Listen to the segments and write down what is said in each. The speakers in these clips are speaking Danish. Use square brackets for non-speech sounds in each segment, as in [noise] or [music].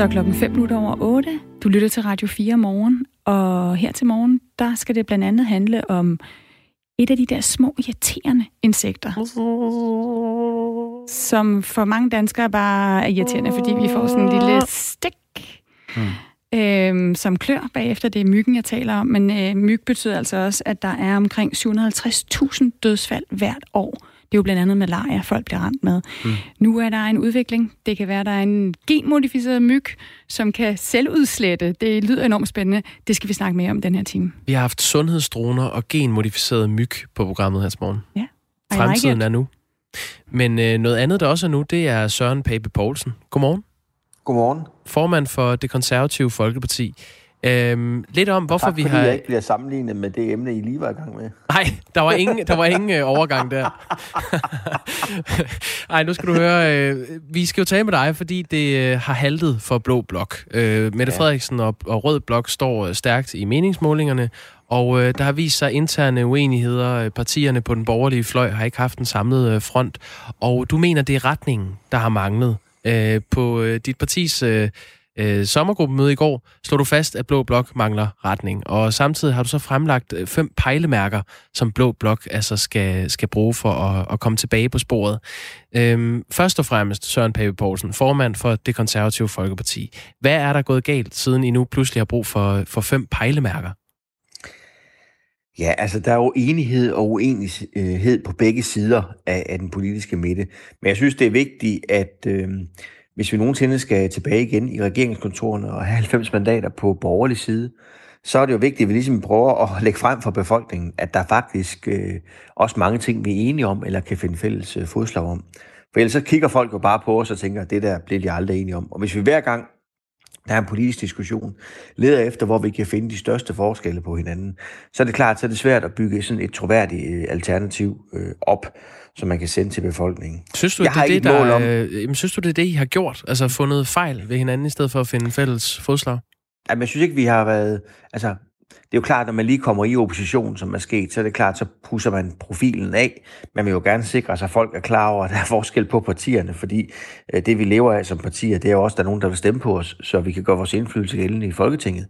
Så klokken 5 minutter over 8. Du lytter til Radio 4 morgen, og her til morgen, der skal det blandt andet handle om et af de der små irriterende insekter, som for mange danskere bare er irriterende, fordi vi får sådan en lille stik, mm. øhm, som klør bagefter. Det er myggen, jeg taler om, men øh, myg betyder altså også, at der er omkring 750.000 dødsfald hvert år det er jo blandt andet malaria, folk bliver ramt med. Mm. Nu er der en udvikling. Det kan være, der er en genmodificeret myg, som kan selvudslætte. Det lyder enormt spændende. Det skal vi snakke mere om den her time. Vi har haft sundhedsdroner og genmodificeret myg på programmet her morgen. Ja. Fremtiden like er nu. Men øh, noget andet, der også er nu, det er Søren Pape Poulsen. Godmorgen. Godmorgen. Formand for det konservative Folkeparti. Øhm, lidt om, hvorfor tak, vi har... jeg ikke bliver sammenlignet med det emne, I lige var i gang med. Nej, der var ingen, der var ingen øh, overgang der. [laughs] Nej, nu skal du høre. Øh, vi skal jo tale med dig, fordi det øh, har haltet for Blå Blok. Øh, Mette ja. Frederiksen og, og Rød Blok står øh, stærkt i meningsmålingerne, og øh, der har vist sig interne uenigheder. Partierne på den borgerlige fløj har ikke haft en samlet øh, front, og du mener, det er retningen, der har manglet. Øh, på øh, dit partis... Øh, øh, sommergruppemøde i går slog du fast, at Blå Blok mangler retning. Og samtidig har du så fremlagt øh, fem pejlemærker, som Blå Blok altså skal, skal bruge for at, at komme tilbage på sporet. Øhm, først og fremmest Søren Pape Poulsen, formand for det konservative Folkeparti. Hvad er der gået galt, siden I nu pludselig har brug for, for fem pejlemærker? Ja, altså der er jo enighed og uenighed på begge sider af, af den politiske midte. Men jeg synes, det er vigtigt, at... Øh, hvis vi nogensinde skal tilbage igen i regeringskontorerne og have 90 mandater på borgerlig side, så er det jo vigtigt, at vi ligesom prøver at [laughs] lægge frem for befolkningen, at der faktisk øh, også mange ting, vi er enige om, eller kan finde fælles øh, fodslag om. For ellers så kigger folk jo bare på os og tænker, at det der bliver de aldrig enige om. Og hvis vi hver gang der er en politisk diskussion, leder efter, hvor vi kan finde de største forskelle på hinanden, så er det klart, så er det svært at bygge sådan et troværdigt øh, alternativ øh, op som man kan sende til befolkningen. Synes du, jeg det, det, der, om... øh, synes du, det er det, I har gjort? Altså fundet fejl ved hinanden, i stedet for at finde fælles fodslag? Jamen, jeg synes ikke, vi har været... Altså, det er jo klart, når man lige kommer i opposition, som er sket, så er det klart, så pusser man profilen af. Man vil jo gerne sikre sig, at folk er klar over, at der er forskel på partierne, fordi øh, det, vi lever af som partier, det er jo også, at der er nogen, der vil stemme på os, så vi kan gøre vores indflydelse gældende i Folketinget.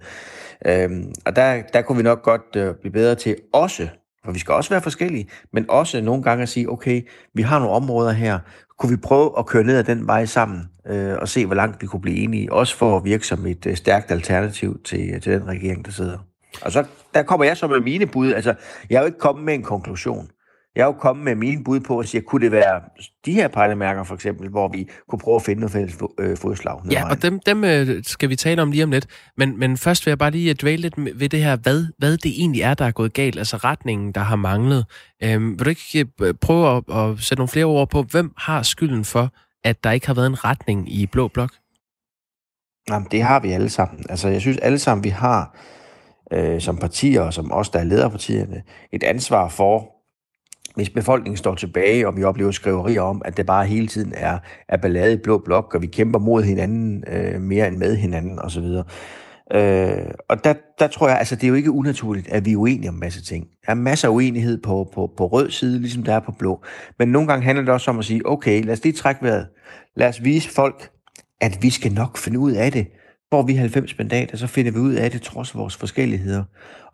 Øhm, og der, der kunne vi nok godt øh, blive bedre til også for vi skal også være forskellige, men også nogle gange at sige, okay, vi har nogle områder her, kunne vi prøve at køre ned ad den vej sammen, øh, og se, hvor langt vi kunne blive enige, også for at virke som et øh, stærkt alternativ til, øh, til den regering, der sidder. Og så der kommer jeg så med mine bud. Altså, jeg er jo ikke kommet med en konklusion. Jeg er jo kommet med mine bud på at sige, kunne det være de her pejlemærker for eksempel, hvor vi kunne prøve at finde noget fælles øh, fodslag? Ja, og dem, dem øh, skal vi tale om lige om lidt. Men, men først vil jeg bare lige dvæle lidt ved det her, hvad, hvad det egentlig er, der er gået galt, altså retningen, der har manglet. Øhm, vil du ikke øh, prøve at, at sætte nogle flere ord på, hvem har skylden for, at der ikke har været en retning i Blå Blok? Jamen, det har vi alle sammen. Altså, jeg synes alle sammen, vi har øh, som partier, og som os, der er lederpartierne, et ansvar for hvis befolkningen står tilbage, og vi oplever skriverier om, at det bare hele tiden er, er ballade i blå blok, og vi kæmper mod hinanden øh, mere end med hinanden osv., Øh, og der, der tror jeg, altså det er jo ikke unaturligt, at vi er uenige om masse ting. Der er masser af uenighed på, på, på rød side, ligesom der er på blå. Men nogle gange handler det også om at sige, okay, lad os lige trække vejret. Lad os vise folk, at vi skal nok finde ud af det. Får vi 90 mandater, så finder vi ud af det trods vores forskelligheder.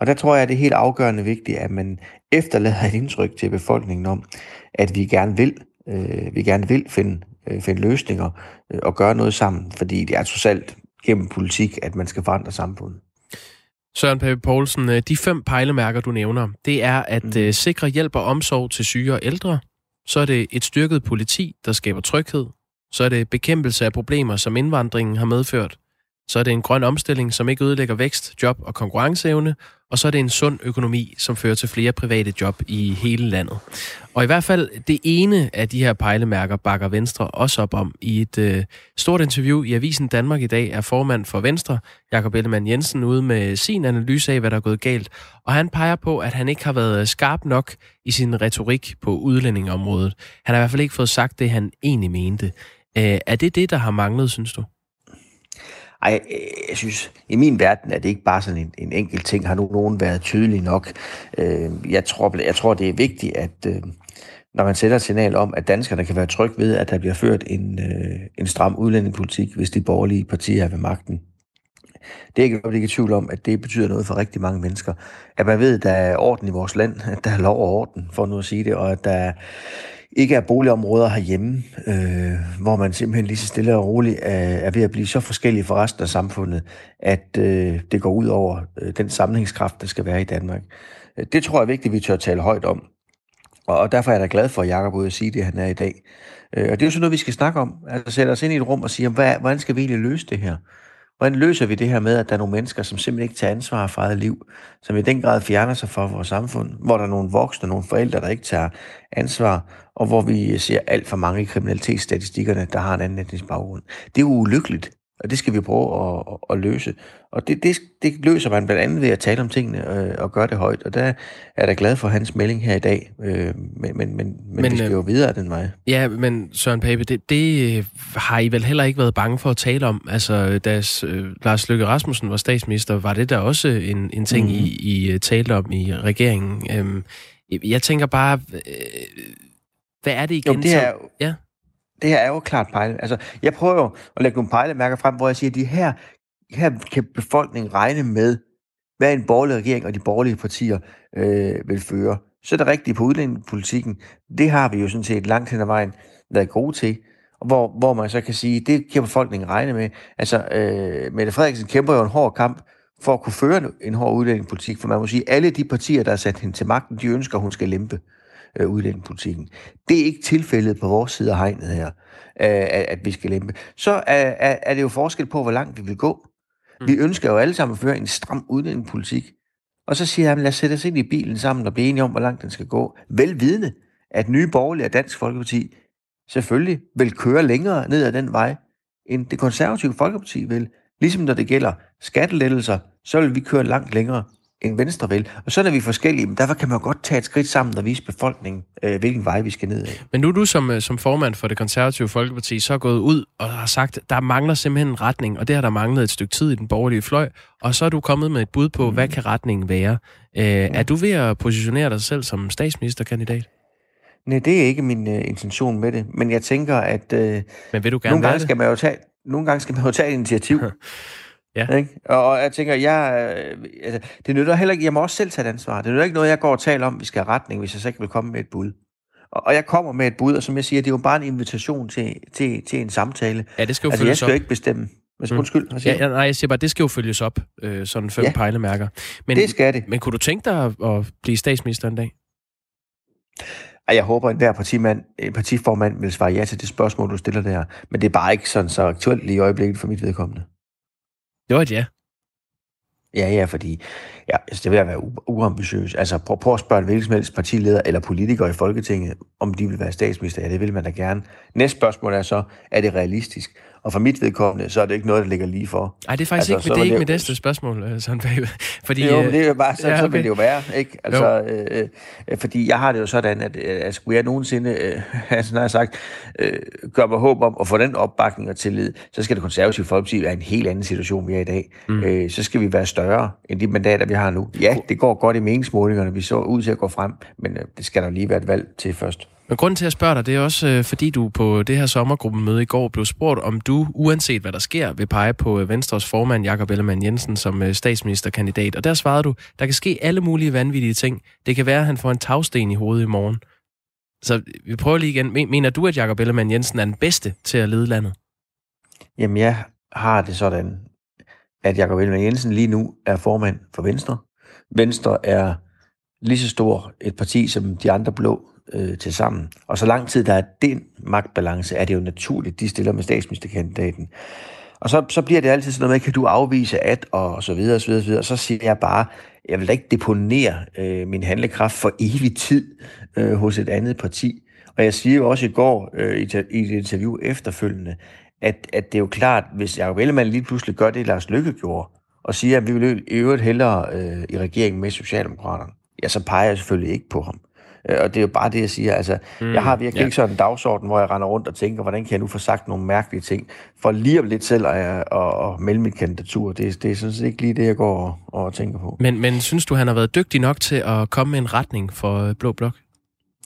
Og der tror jeg, at det er helt afgørende vigtigt, at man efterlader et indtryk til befolkningen om, at vi gerne vil, øh, vi gerne vil finde, øh, finde løsninger øh, og gøre noget sammen, fordi det er trods alt gennem politik, at man skal forandre samfundet. Søren Pape Poulsen, øh, de fem pejlemærker, du nævner, det er at mm. uh, sikre hjælp og omsorg til syge og ældre. Så er det et styrket politi, der skaber tryghed. Så er det bekæmpelse af problemer, som indvandringen har medført så er det en grøn omstilling, som ikke ødelægger vækst, job og konkurrenceevne, og så er det en sund økonomi, som fører til flere private job i hele landet. Og i hvert fald det ene af de her pejlemærker bakker Venstre også op om. I et øh, stort interview i Avisen Danmark i dag er formand for Venstre, Jakob Ellemann Jensen, ude med sin analyse af, hvad der er gået galt. Og han peger på, at han ikke har været skarp nok i sin retorik på udlændingeområdet. Han har i hvert fald ikke fået sagt det, han egentlig mente. Øh, er det det, der har manglet, synes du? Ej, øh, jeg synes, i min verden er det ikke bare sådan en, en enkelt ting. Har nu nogen været tydelig nok? Øh, jeg, tror, jeg tror, det er vigtigt, at øh, når man sender et signal om, at danskerne kan være trygge ved, at der bliver ført en, øh, en stram udlændingepolitik, hvis de borgerlige partier er ved magten. Det er ikke, jeg ikke i tvivl om, at det betyder noget for rigtig mange mennesker. At man ved, at der er orden i vores land, at der er lov og orden, for nu at sige det, og at der ikke er boligområder herhjemme, øh, hvor man simpelthen lige så stille og roligt er, er ved at blive så forskellige fra resten af samfundet, at øh, det går ud over øh, den sammenhængskraft, der skal være i Danmark. Det tror jeg er vigtigt, at vi tør tale højt om. Og derfor er jeg da glad for, at Jacob ud at sige det, han er i dag. Øh, og det er jo sådan noget, vi skal snakke om. Altså sætte os ind i et rum og sige, hvad, hvordan skal vi egentlig løse det her? Hvordan løser vi det her med, at der er nogle mennesker, som simpelthen ikke tager ansvar for eget liv, som i den grad fjerner sig fra vores samfund, hvor der er nogle voksne, nogle forældre, der ikke tager ansvar, og hvor vi ser alt for mange i kriminalitetsstatistikkerne, der har en anden etnisk baggrund. Det er jo ulykkeligt. Og det skal vi prøve at, at, løse. Og det, det, det løser man blandt andet ved at tale om tingene øh, og gøre det højt. Og der er jeg da glad for hans melding her i dag. Øh, men, men, men, men, vi skal jo øh, videre den vej. Ja, men Søren Pape, det, det har I vel heller ikke været bange for at tale om. Altså, da øh, Lars Løkke Rasmussen var statsminister, var det der også en, en ting, mm. I, I øh, talte om i regeringen. Øh, jeg tænker bare, øh, hvad er det igen? Jo, det er, ja? Det her er jo klart pejle. Altså, jeg prøver jo at lægge nogle pejlemærker frem, hvor jeg siger, at de her, her kan befolkningen regne med, hvad en borgerlig regering og de borgerlige partier øh, vil føre. Så er det rigtigt på udlændingepolitikken. Det har vi jo sådan set langt hen ad vejen været gode til. Og hvor, hvor man så kan sige, det kan befolkningen regne med. Altså, øh, Mette Frederiksen kæmper jo en hård kamp for at kunne føre en hård udlændingepolitik, for man må sige, at alle de partier, der har sat hende til magten, de ønsker, at hun skal lempe øh, udlændingepolitikken. Det er ikke tilfældet på vores side af hegnet her, øh, at, at vi skal lempe. Så er, er, er det jo forskel på, hvor langt vi vil gå. Mm. Vi ønsker jo alle sammen at føre en stram udlændingepolitik. Og så siger jeg, lad os sætte os ind i bilen sammen og blive enige om, hvor langt den skal gå. Velvidende, at nye borgerlige og Dansk Folkeparti selvfølgelig vil køre længere ned ad den vej, end det konservative Folkeparti vil. Ligesom når det gælder skattelettelser, så vil vi køre langt længere end Venstre vil. Og så er vi forskellige, men derfor kan man godt tage et skridt sammen og vise befolkningen, øh, hvilken vej vi skal ned af. Men nu er du som, øh, som formand for det konservative Folkeparti så gået ud og har sagt, der mangler simpelthen en retning, og det har der manglet et stykke tid i den borgerlige fløj, og så er du kommet med et bud på, mm. hvad kan retningen være. Øh, mm. Er du ved at positionere dig selv som statsministerkandidat? Nej, det er ikke min uh, intention med det, men jeg tænker, at uh, men vil du gerne nogle, gange skal man jo tage, nogle gange skal man jo tage et initiativ. [laughs] Ja. Ikke? Og jeg tænker, jeg, øh, altså, det nytter heller ikke, jeg må også selv tage et ansvar. Det nytter ikke noget, jeg går og taler om, vi skal have retning, hvis jeg så ikke vil komme med et bud. Og, og jeg kommer med et bud, og som jeg siger, det er jo bare en invitation til, til, til en samtale. Ja, det skal jo altså, jeg skal jo ikke bestemme. Men mm. undskyld, hvad siger ja, nej, jeg siger bare, det skal jo følges op, øh, sådan fem ja, pejlemærker. Men, det skal det. Men kunne du tænke dig at, at blive statsminister en dag? Jeg håber, at hver partimand, partiformand vil svare ja til det spørgsmål, du stiller der. Men det er bare ikke sådan så aktuelt lige i øjeblikket for mit vedkommende. Det var et ja. Ja, ja, fordi ja, altså, det vil være uambitiøs. Altså, prøv, prøv at spørge hvilken som helst partileder eller politiker i Folketinget, om de vil være statsminister. Ja, det vil man da gerne. Næste spørgsmål er så, er det realistisk? Og for mit vedkommende, så er det ikke noget, der ligger lige for. Nej, det er faktisk altså, ikke, det er ikke mit næste spørgsmål, øh, sådan Pape. [laughs] Fordi, jo, men det er jo bare, så, ja, okay. så vil det jo være, ikke? Altså, øh, øh, fordi jeg har det jo sådan, at, øh, skulle jeg nogensinde, øh, [laughs] altså, har sagt, øh, gøre mig håb om at få den opbakning og tillid, så skal det konservative folkeparti være en helt anden situation, vi er i dag. Mm. Øh, så skal vi være større end de mandater, vi har nu. Ja, det går godt i meningsmålingerne, vi så ud til at gå frem, men øh, det skal der lige være et valg til først. Men grunden til at spørge dig, det er også, øh, fordi du på det her sommergruppemøde i går blev spurgt, om du, uanset hvad der sker, vil pege på øh, Venstres formand, Jakob Ellemann Jensen, som øh, statsministerkandidat. Og der svarede du, der kan ske alle mulige vanvittige ting. Det kan være, at han får en tagsten i hovedet i morgen. Så vi prøver lige igen. Mener du, at Jakob Ellemann Jensen er den bedste til at lede landet? Jamen, jeg har det sådan, at Jakob Ellemann Jensen lige nu er formand for Venstre. Venstre er lige så stor et parti som de andre blå øh, til sammen. Og så lang tid der er den magtbalance, er det jo naturligt, de stiller med statsministerkandidaten. Og så, så bliver det altid sådan noget med, kan du afvise at, og så videre, og så videre, og så videre. Og så siger jeg bare, jeg vil da ikke deponere øh, min handlekraft for evig tid øh, hos et andet parti. Og jeg siger jo også i går øh, i, i et interview efterfølgende, at, at det er jo klart, hvis Jacob Ellemann lige pludselig gør det, Lars Lykke gjorde, og siger, at vi vil i øvrigt hellere øh, i regeringen med Socialdemokraterne, ja, så peger jeg selvfølgelig ikke på ham. Øh, og det er jo bare det, jeg siger. Altså, mm, jeg har virkelig ja. ikke sådan en dagsorden, hvor jeg render rundt og tænker, hvordan kan jeg nu få sagt nogle mærkelige ting, for lige om lidt selv at, at, at melde mit kandidatur. Det, det er sådan set ikke lige det, jeg går og, og tænker på. Men, men synes du, han har været dygtig nok til at komme med en retning for øh, Blå Blok?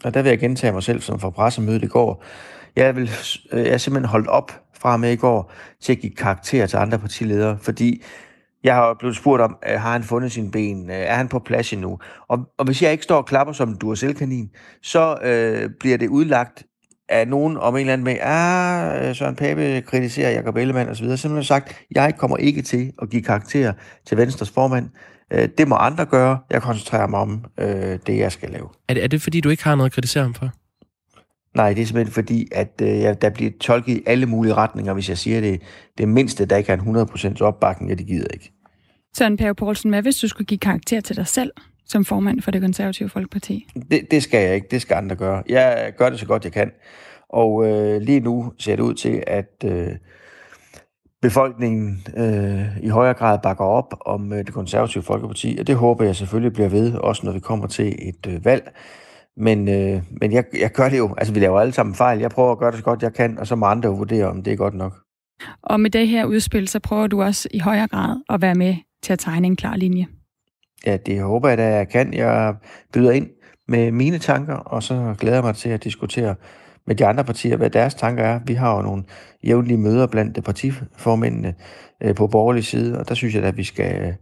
Og der vil jeg gentage mig selv som fra pressemødet i går. Jeg, vil, øh, jeg er simpelthen holdt op fra med i går til at give karakter til andre partiledere, fordi jeg har blevet spurgt om, øh, har han fundet sine ben? Øh, er han på plads endnu? Og, og hvis jeg ikke står og klapper som en duracell-kanin, så øh, bliver det udlagt af nogen om en eller anden med, ah, øh, Søren Pape kritiserer Jacob Ellemann osv., så simpelthen sagt, jeg kommer ikke til at give karakter til Venstres formand. Det må andre gøre. Jeg koncentrerer mig om øh, det, jeg skal lave. Er det, er det, fordi du ikke har noget at kritisere ham for? Nej, det er simpelthen fordi, at øh, der bliver tolket i alle mulige retninger, hvis jeg siger det. Det mindste, der ikke er en 100% opbakning, ja, det gider ikke. Søren Pave Poulsen, hvad hvis du skulle give karakter til dig selv som formand for det konservative Folkeparti? Det, det skal jeg ikke. Det skal andre gøre. Jeg gør det så godt, jeg kan. Og øh, lige nu ser det ud til, at øh, befolkningen øh, i højere grad bakker op om øh, det konservative Folkeparti, og det håber jeg selvfølgelig bliver ved, også når vi kommer til et øh, valg. Men, øh, men jeg, jeg gør det jo, altså vi laver alle sammen fejl. Jeg prøver at gøre det så godt jeg kan, og så må andre vurdere, om det er godt nok. Og med det her udspil, så prøver du også i højere grad at være med til at tegne en klar linje. Ja, det håber jeg, at jeg kan. Jeg byder ind med mine tanker, og så glæder jeg mig til at diskutere med de andre partier, hvad deres tanker er. Vi har jo nogle jævnlige møder blandt partiformændene øh, på borgerlig side, og der synes jeg, at vi skal,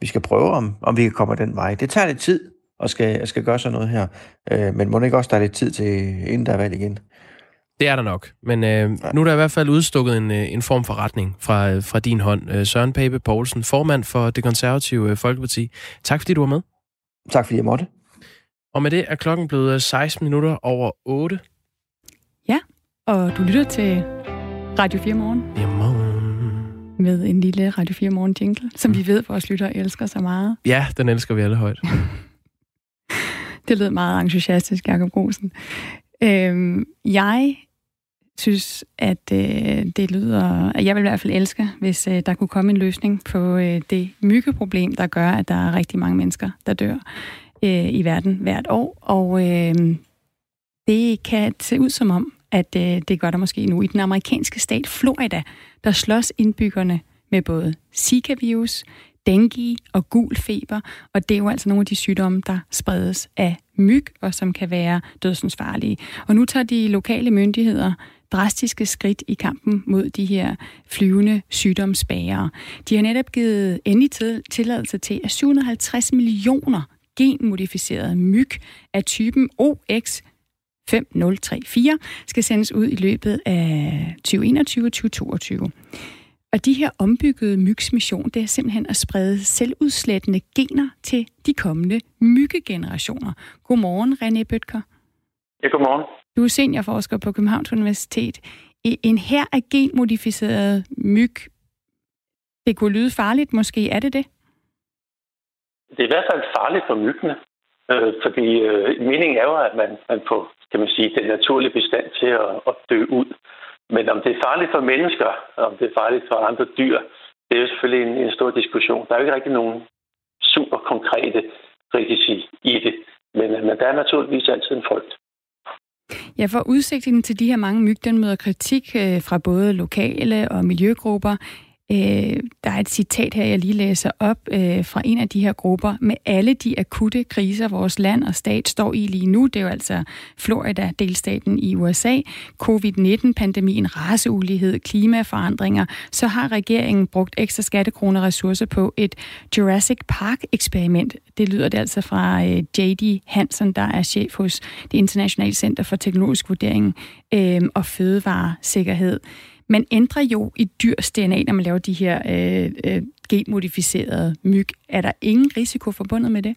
vi skal prøve, om, om vi kan komme den vej. Det tager lidt tid at skal, skal gøre sådan noget her, øh, men må det ikke også, der er lidt tid til, inden der er valg igen? Det er der nok, men øh, nu er der i hvert fald udstukket en, øh, en form for retning fra, fra din hånd. Øh, Søren Pape Poulsen, formand for det konservative Folkeparti. Tak fordi du var med. Tak fordi jeg måtte. Og med det er klokken blevet 16 minutter over 8. Ja, og du lytter til Radio 4 Morgen. Ja, morgen. Med en lille Radio 4 Morgen jingle, som mm. vi ved, vores lytter elsker så meget. Ja, den elsker vi alle højt. [laughs] det lød meget entusiastisk, Jacob Rosen. Øhm, jeg synes, at øh, det lyder... At jeg vil i hvert fald elske, hvis øh, der kunne komme en løsning på øh, det myggeproblem, der gør, at der er rigtig mange mennesker, der dør øh, i verden hvert år. Og øh, det kan se ud som om, at øh, det gør der måske nu. I den amerikanske stat Florida, der slås indbyggerne med både Zika-virus, dengue og gul feber, og det er jo altså nogle af de sygdomme, der spredes af myg, og som kan være dødsensfarlige. Og nu tager de lokale myndigheder drastiske skridt i kampen mod de her flyvende sygdomsbærere. De har netop givet endelig tilladelse til, at 750 millioner genmodificerede myg af typen OX 5034 skal sendes ud i løbet af 2021 og 2022. Og de her ombyggede mygs mission, det er simpelthen at sprede selvudslættende gener til de kommende myggegenerationer. Godmorgen, René Bøtker. Ja, godmorgen. Du er seniorforsker på Københavns Universitet. En her af genmodificeret myg, det kunne lyde farligt måske, er det det? Det er i hvert fald farligt for myggene, øh, fordi øh, meningen er jo, at man, man får kan man sige, den naturlige bestand til at, at dø ud. Men om det er farligt for mennesker, om det er farligt for andre dyr, det er jo selvfølgelig en, en stor diskussion. Der er jo ikke rigtig nogen super konkrete risici i det. Men, men der er naturligvis altid en frygt. Ja, for udsigten til de her mange myg, den møder kritik øh, fra både lokale og miljøgrupper. Øh, der er et citat her, jeg lige læser op øh, fra en af de her grupper. Med alle de akutte kriser, vores land og stat står i lige nu, det er jo altså Florida, delstaten i USA, covid-19-pandemien, raceulighed, klimaforandringer, så har regeringen brugt ekstra skattekroner ressourcer på et Jurassic Park-eksperiment. Det lyder det altså fra øh, J.D. Hansen, der er chef hos det Internationale Center for Teknologisk Vurdering øh, og Fødevaresikkerhed. Man ændrer jo i dyrs DNA, når man laver de her øh, øh, genmodificerede myg. Er der ingen risiko forbundet med det?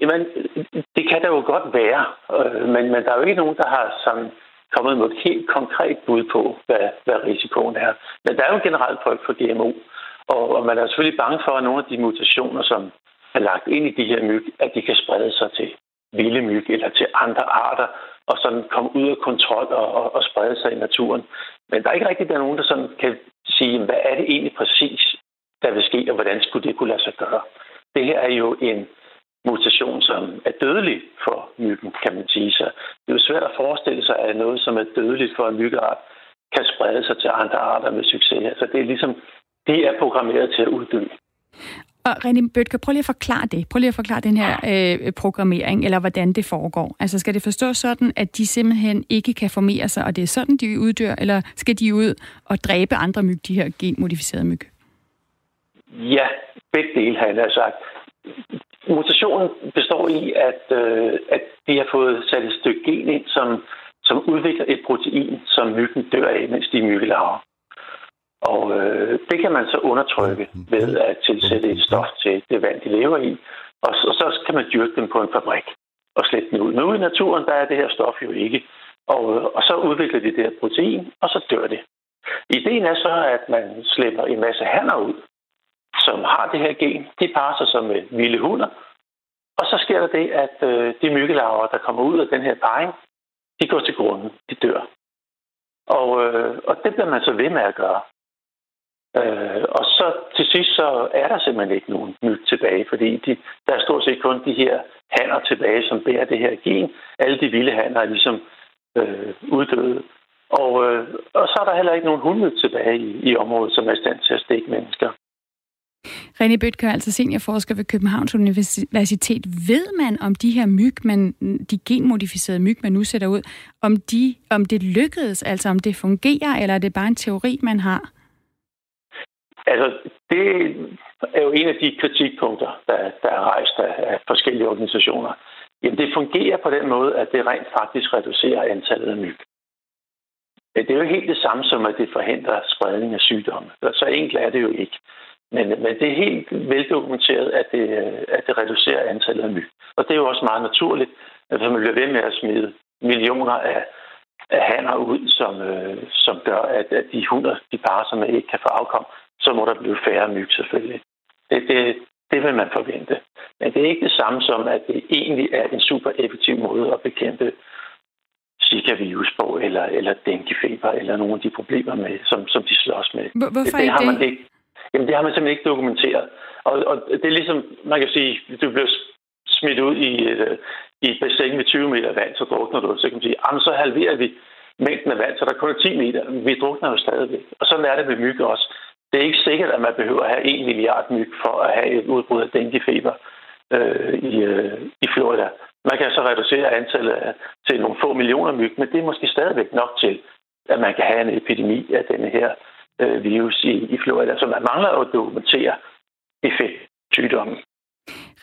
Jamen, det kan der jo godt være, øh, men, men der er jo ikke nogen, der har sådan kommet med et helt konkret bud på, hvad, hvad risikoen er. Men der er jo generelt frygt for GMO, og, og man er selvfølgelig bange for, at nogle af de mutationer, som er lagt ind i de her myg, at de kan sprede sig til vilde myg eller til andre arter, og sådan komme ud af kontrol og, og, og sprede sig i naturen. Men der er ikke rigtig der nogen, der sådan kan sige, hvad er det egentlig præcis, der vil ske, og hvordan skulle det kunne lade sig gøre. Det her er jo en mutation, som er dødelig for myggen, kan man sige. Så det er jo svært at forestille sig, at noget, som er dødeligt for en myggeart, kan sprede sig til andre arter med succes. Så det er ligesom, det er programmeret til at uddø. Og René Bøtker, prøv lige at forklare det. Prøv lige at forklare den her øh, programmering, eller hvordan det foregår. Altså skal det forstås sådan, at de simpelthen ikke kan formere sig, og det er sådan, de uddør, eller skal de ud og dræbe andre myg, de her genmodificerede myg? Ja, begge dele har jeg sagt. Mutationen består i, at, øh, at de har fået sat et stykke gen ind, som, som udvikler et protein, som myggen dør af, mens de er myggelarver. Og øh, det kan man så undertrykke ved at tilsætte et stof til det vand, de lever i. Og så, så kan man dyrke dem på en fabrik og slette den ud. Men ude i naturen, der er det her stof jo ikke. Og, og så udvikler de det her protein, og så dør det. Ideen er så, at man slipper en masse hanner ud, som har det her gen. De parer sig som med vilde hunder. Og så sker der det, at øh, de myggelarver, der kommer ud af den her parring, de går til grunden. De dør. Og, øh, og det bliver man så ved med at gøre. Øh, og så til sidst så er der simpelthen ikke nogen nyt tilbage, fordi de, der er stort set kun de her hanner tilbage, som bærer det her gen. Alle de vilde hanner er ligesom øh, uddøde. Og, øh, og så er der heller ikke nogen hundnyt tilbage i, i området, som er i stand til at stikke mennesker. René Bøtker, altså seniorforsker ved Københavns Universitet. Ved man om de her myg, man, de genmodificerede myg, man nu sætter ud, om, de, om det lykkedes, altså om det fungerer, eller er det bare en teori, man har? Altså, det er jo en af de kritikpunkter, der, der er rejst af, af forskellige organisationer. Jamen, det fungerer på den måde, at det rent faktisk reducerer antallet af myg. Det er jo helt det samme som, at det forhindrer spredning af sygdomme. Så enkelt er det jo ikke. Men, men det er helt veldokumenteret, at det, at det reducerer antallet af myg. Og det er jo også meget naturligt, at man bliver ved med at smide millioner af, af hanner ud, som, øh, som gør, at, at de hunder, de parer, som ikke kan få afkom, så må der blive færre myg selvfølgelig. Det, det, det vil man forvente. Men det er ikke det samme som, at det egentlig er en super effektiv måde at bekæmpe Zika-virus på, eller, eller denguefeber, eller nogle af de problemer, med, som, som de slås med. Hvorfor det, det har man ikke? Jamen, det har man simpelthen ikke dokumenteret. Og, og det er ligesom, man kan sige, du bliver smidt ud i, øh, i et bassin med 20 meter vand, så drukner du. Så kan man sige, jamen, så halverer vi mængden af vand, så der kun er 10 meter. Vi drukner jo stadigvæk. Og sådan er det med myg også. Det er ikke sikkert, at man behøver at have 1 milliard myg for at have et udbrud af denguefeber øh, i, øh, i Florida. Man kan så reducere antallet af, til nogle få millioner myg, men det er måske stadigvæk nok til, at man kan have en epidemi af denne her øh, virus i, i Florida. Så man mangler at dokumentere effekt sygdommen.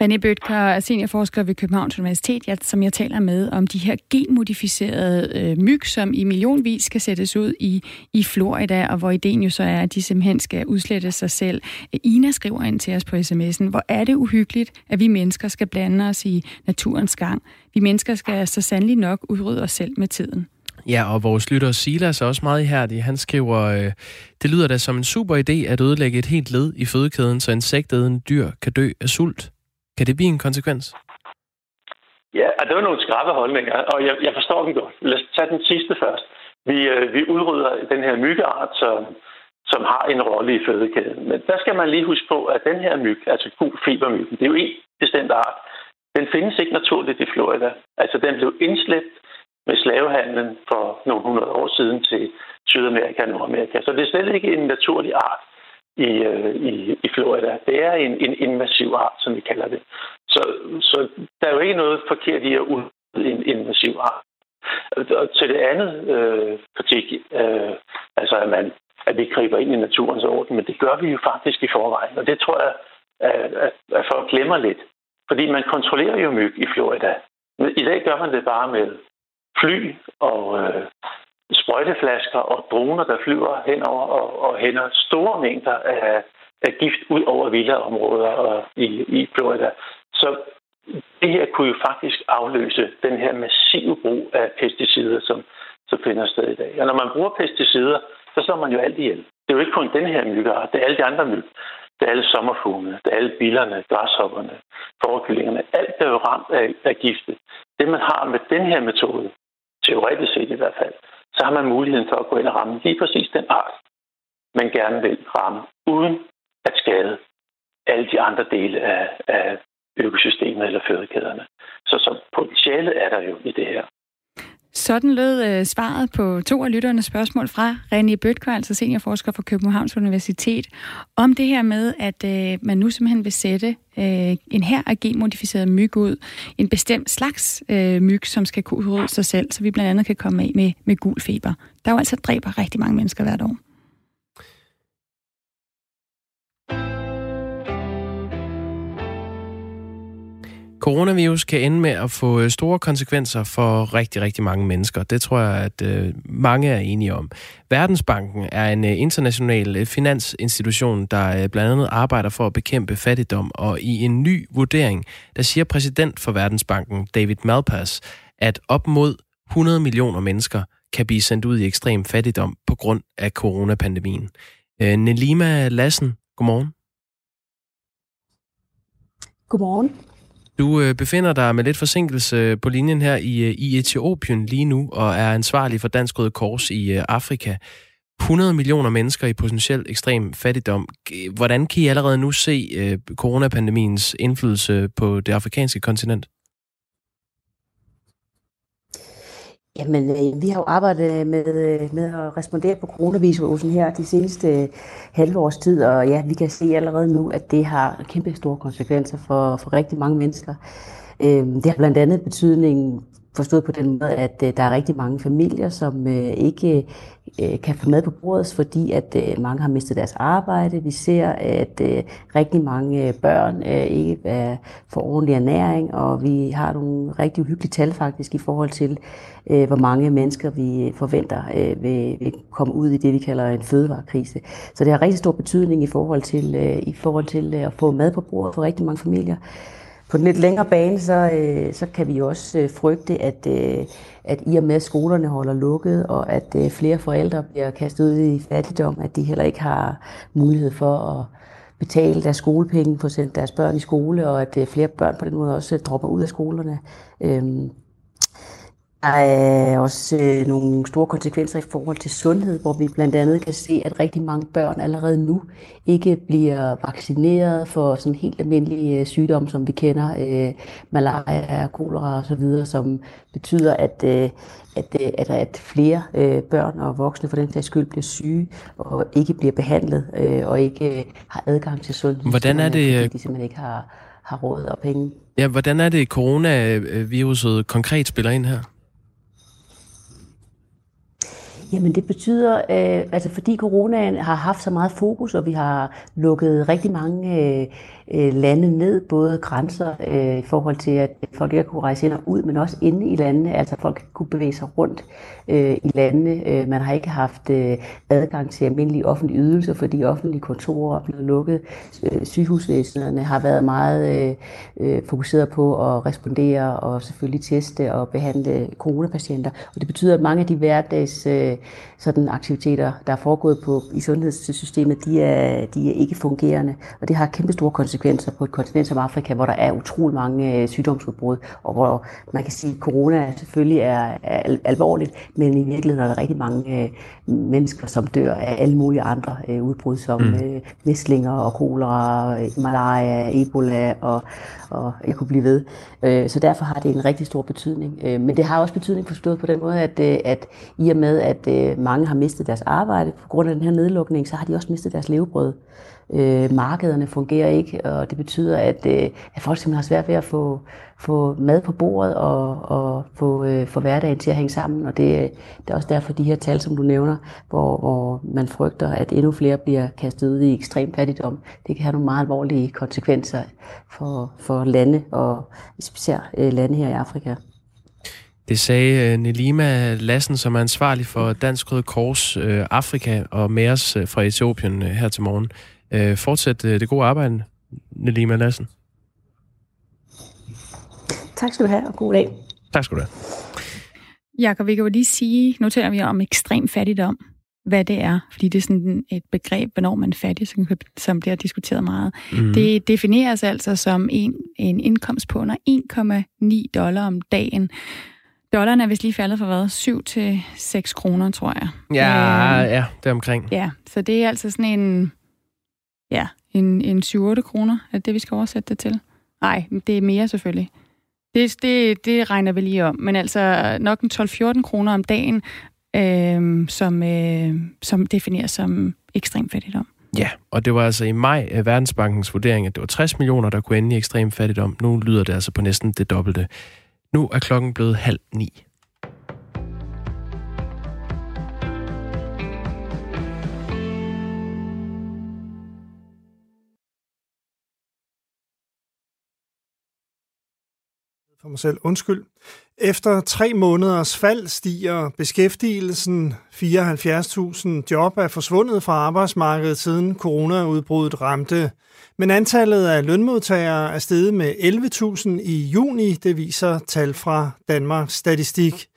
René Bøtker er seniorforsker ved Københavns Universitet, jeg, som jeg taler med om de her genmodificerede øh, myg, som i millionvis skal sættes ud i, i Florida, og hvor ideen jo så er, at de simpelthen skal udslette sig selv. Ina skriver ind til os på sms'en, hvor er det uhyggeligt, at vi mennesker skal blande os i naturens gang. Vi mennesker skal så sandelig nok udrydde os selv med tiden. Ja, og vores lytter Silas er også meget ihærdig. Han skriver, øh, det lyder da som en super idé at ødelægge et helt led i fødekæden, så insektædende dyr kan dø af sult. Kan det blive en konsekvens? Ja, det var nogle skrappe holdninger, og jeg, jeg forstår dem godt. Lad os tage den sidste først. Vi, øh, vi udrydder den her myggeart, som, som har en rolle i fødekæden. Men der skal man lige huske på, at den her myg, altså gul fibermyggen, det er jo en bestemt art. Den findes ikke naturligt i Florida. Altså, den blev indslæbt med slavehandlen for nogle hundrede år siden til Sydamerika og Nordamerika. Så det er slet ikke en naturlig art i, øh, i, i Florida. Det er en, en invasiv art, som vi kalder det. Så, så der er jo ikke noget forkert i at udrydde en invasiv art. Og til det andet øh, kritik, øh, altså at, man, at vi griber ind i naturens orden, men det gør vi jo faktisk i forvejen. Og det tror jeg, at, at, at folk glemmer lidt. Fordi man kontrollerer jo myg i Florida. I dag gør man det bare med fly og øh, sprøjteflasker og droner, der flyver henover og, og hænder store mængder af, af gift ud over villaområder og i, i Florida. Så det her kunne jo faktisk afløse den her massive brug af pesticider, som, som finder sted i dag. Og når man bruger pesticider, så slår man jo alt ihjel. Det er jo ikke kun den her myggeart, det er alle de andre myg. Det er alle sommerfuglene, det er alle billerne, græshopperne, forkyllingerne. Alt er jo ramt af, af gifte. Det, man har med den her metode, teoretisk set i hvert fald, så har man muligheden for at gå ind og ramme lige præcis den art, man gerne vil ramme, uden at skade alle de andre dele af, af økosystemet eller fødekæderne. Så, så potentialet er der jo i det her. Sådan lød øh, svaret på to af lytternes spørgsmål fra René Bøtker, altså seniorforsker fra Københavns Universitet, om det her med, at øh, man nu simpelthen vil sætte øh, en her af genmodificeret myg ud. En bestemt slags øh, myg, som skal kunne udrydde sig selv, så vi blandt andet kan komme af med, med gul feber. Der jo altså dræber rigtig mange mennesker hvert år. Coronavirus kan ende med at få øh, store konsekvenser for rigtig, rigtig mange mennesker. Det tror jeg, at øh, mange er enige om. Verdensbanken er en øh, international øh, finansinstitution, der øh, blandt andet arbejder for at bekæmpe fattigdom, og i en ny vurdering, der siger præsident for Verdensbanken, David Malpass, at op mod 100 millioner mennesker kan blive sendt ud i ekstrem fattigdom på grund af coronapandemien. Øh, Nelima Lassen, godmorgen. Godmorgen. Du øh, befinder dig med lidt forsinkelse på linjen her i, øh, i Etiopien lige nu, og er ansvarlig for Dansk Røde Kors i øh, Afrika. 100 millioner mennesker i potentiel ekstrem fattigdom. Hvordan kan I allerede nu se øh, coronapandemiens indflydelse på det afrikanske kontinent? Jamen, øh, vi har jo arbejdet med, øh, med at respondere på coronavirusen her de seneste øh, halve års tid, og ja, vi kan se allerede nu, at det har kæmpe store konsekvenser for, for rigtig mange mennesker. Øh, det har blandt andet betydning forstået på den måde, at øh, der er rigtig mange familier, som øh, ikke øh, øh, kan få mad på bordet, fordi at øh, mange har mistet deres arbejde. Vi ser, at øh, rigtig mange øh, børn øh, ikke øh, får ordentlig ernæring, og vi har nogle rigtig uhyggelige tal faktisk i forhold til, øh, hvor mange mennesker vi forventer øh, vil, vil komme ud i det, vi kalder en fødevarekrise. Så det har rigtig stor betydning i forhold til, øh, i forhold til øh, at få mad på bordet for rigtig mange familier. På den lidt længere bane, så, øh, så kan vi også øh, frygte, at, øh, at i og med at skolerne holder lukket, og at øh, flere forældre bliver kastet ud i fattigdom, at de heller ikke har mulighed for at betale deres skolepenge, for sendt deres børn i skole, og at øh, flere børn på den måde også dropper ud af skolerne. Øh, er også øh, nogle store konsekvenser i forhold til sundhed, hvor vi blandt andet kan se, at rigtig mange børn allerede nu ikke bliver vaccineret for sådan helt almindelige øh, sygdomme, som vi kender, øh, malaria, kolera osv., som betyder, at, øh, at, øh, at, at flere øh, børn og voksne for den sags skyld bliver syge og ikke bliver behandlet øh, og ikke øh, har adgang til sundhed. Hvordan er det? Fordi de simpelthen ikke har, har råd og penge. Ja, hvordan er det, coronaviruset konkret spiller ind her? Jamen det betyder, øh, altså fordi coronaen har haft så meget fokus, og vi har lukket rigtig mange øh, øh, lande ned, både grænser øh, i forhold til, at folk ikke kunne rejse ind og ud, men også inde i landene, altså folk kunne bevæge sig rundt øh, i landene. Øh, man har ikke haft øh, adgang til almindelige offentlige ydelser, fordi offentlige kontorer er blevet lukket. Øh, sygehusvæsenerne har været meget øh, øh, fokuseret på at respondere og selvfølgelig teste og behandle coronapatienter. Og det betyder, at mange af de hverdags øh, sådan aktiviteter, der er foregået på, i sundhedssystemet, de er, de er ikke fungerende. Og det har kæmpe store konsekvenser på et kontinent som Afrika, hvor der er utrolig mange øh, sygdomsudbrud, og hvor man kan sige, at corona selvfølgelig er, alvorligt, men i virkeligheden er der rigtig mange øh, mennesker, som dør af alle mulige andre øh, udbrud, som mm. mæslinger og kolera, malaria, ebola og, og jeg kunne blive ved. Så derfor har det en rigtig stor betydning. Men det har også betydning forstået på den måde, at, at i og med, at mange har mistet deres arbejde på grund af den her nedlukning, så har de også mistet deres levebrød. Øh, markederne fungerer ikke, og det betyder, at, øh, at folk simpelthen har svært ved at få, få mad på bordet og, og få, øh, få hverdagen til at hænge sammen. Og det, øh, det er også derfor de her tal, som du nævner, hvor, hvor man frygter, at endnu flere bliver kastet ud i ekstrem fattigdom. Det kan have nogle meget alvorlige konsekvenser for, for lande, og specielt øh, lande her i Afrika. Det sagde øh, Nelima Lassen, som er ansvarlig for Dansk Røde Kors øh, Afrika og med os øh, fra Etiopien øh, her til morgen. Øh, fortsæt øh, det gode arbejde, Nelima Lassen. Tak skal du have, og god dag. Tak skal du have. Jakob, vi kan jo lige sige, nu taler vi om ekstrem fattigdom, hvad det er, fordi det er sådan et begreb, hvornår man er fattig, som, som bliver diskuteret meget. Mm. Det defineres altså som en, en indkomst på under 1,9 dollar om dagen. Dollaren er vist lige faldet fra hvad? 7 til 6 kroner, tror jeg. Ja, øh, ja, det er omkring. Ja, så det er altså sådan en, ja, en, en 7-8 kroner, er det, vi skal oversætte det til? Nej, det er mere selvfølgelig. Det, det, det regner vi lige om, men altså nok en 12-14 kroner om dagen, øh, som, øh, som defineres som ekstrem fattigdom. Ja, og det var altså i maj af Verdensbankens vurdering, at det var 60 millioner, der kunne ende i ekstrem fattigdom. Nu lyder det altså på næsten det dobbelte. Nu er klokken blevet halv ni. For mig selv, undskyld. Efter tre måneders fald stiger beskæftigelsen. 74.000 job er forsvundet fra arbejdsmarkedet siden coronaudbruddet ramte. Men antallet af lønmodtagere er steget med 11.000 i juni, det viser tal fra Danmarks Statistik.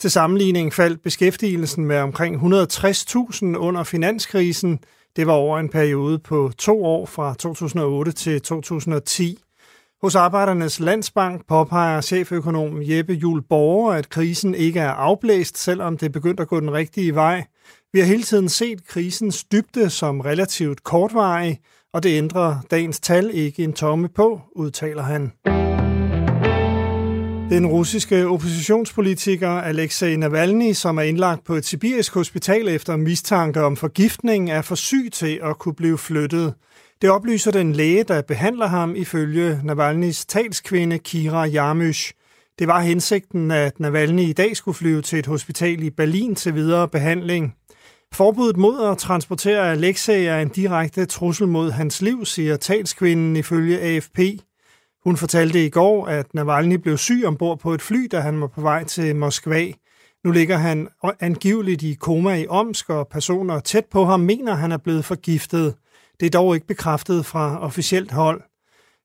Til sammenligning faldt beskæftigelsen med omkring 160.000 under finanskrisen. Det var over en periode på to år fra 2008 til 2010. Hos Arbejdernes Landsbank påpeger cheføkonom Jeppe Jul Borger, at krisen ikke er afblæst, selvom det er begyndt at gå den rigtige vej. Vi har hele tiden set krisens dybde som relativt kortvarig, og det ændrer dagens tal ikke en tomme på, udtaler han. Den russiske oppositionspolitiker Alexei Navalny, som er indlagt på et sibirisk hospital efter mistanke om forgiftning, er for syg til at kunne blive flyttet. Det oplyser den læge, der behandler ham ifølge Navalnys talskvinde Kira Jarmysh. Det var hensigten, at Navalny i dag skulle flyve til et hospital i Berlin til videre behandling. Forbuddet mod at transportere Alexei er en direkte trussel mod hans liv, siger talskvinden ifølge AFP. Hun fortalte i går, at Navalny blev syg ombord på et fly, da han var på vej til Moskva. Nu ligger han angiveligt i koma i Omsk, og personer tæt på ham mener, at han er blevet forgiftet. Det er dog ikke bekræftet fra officielt hold.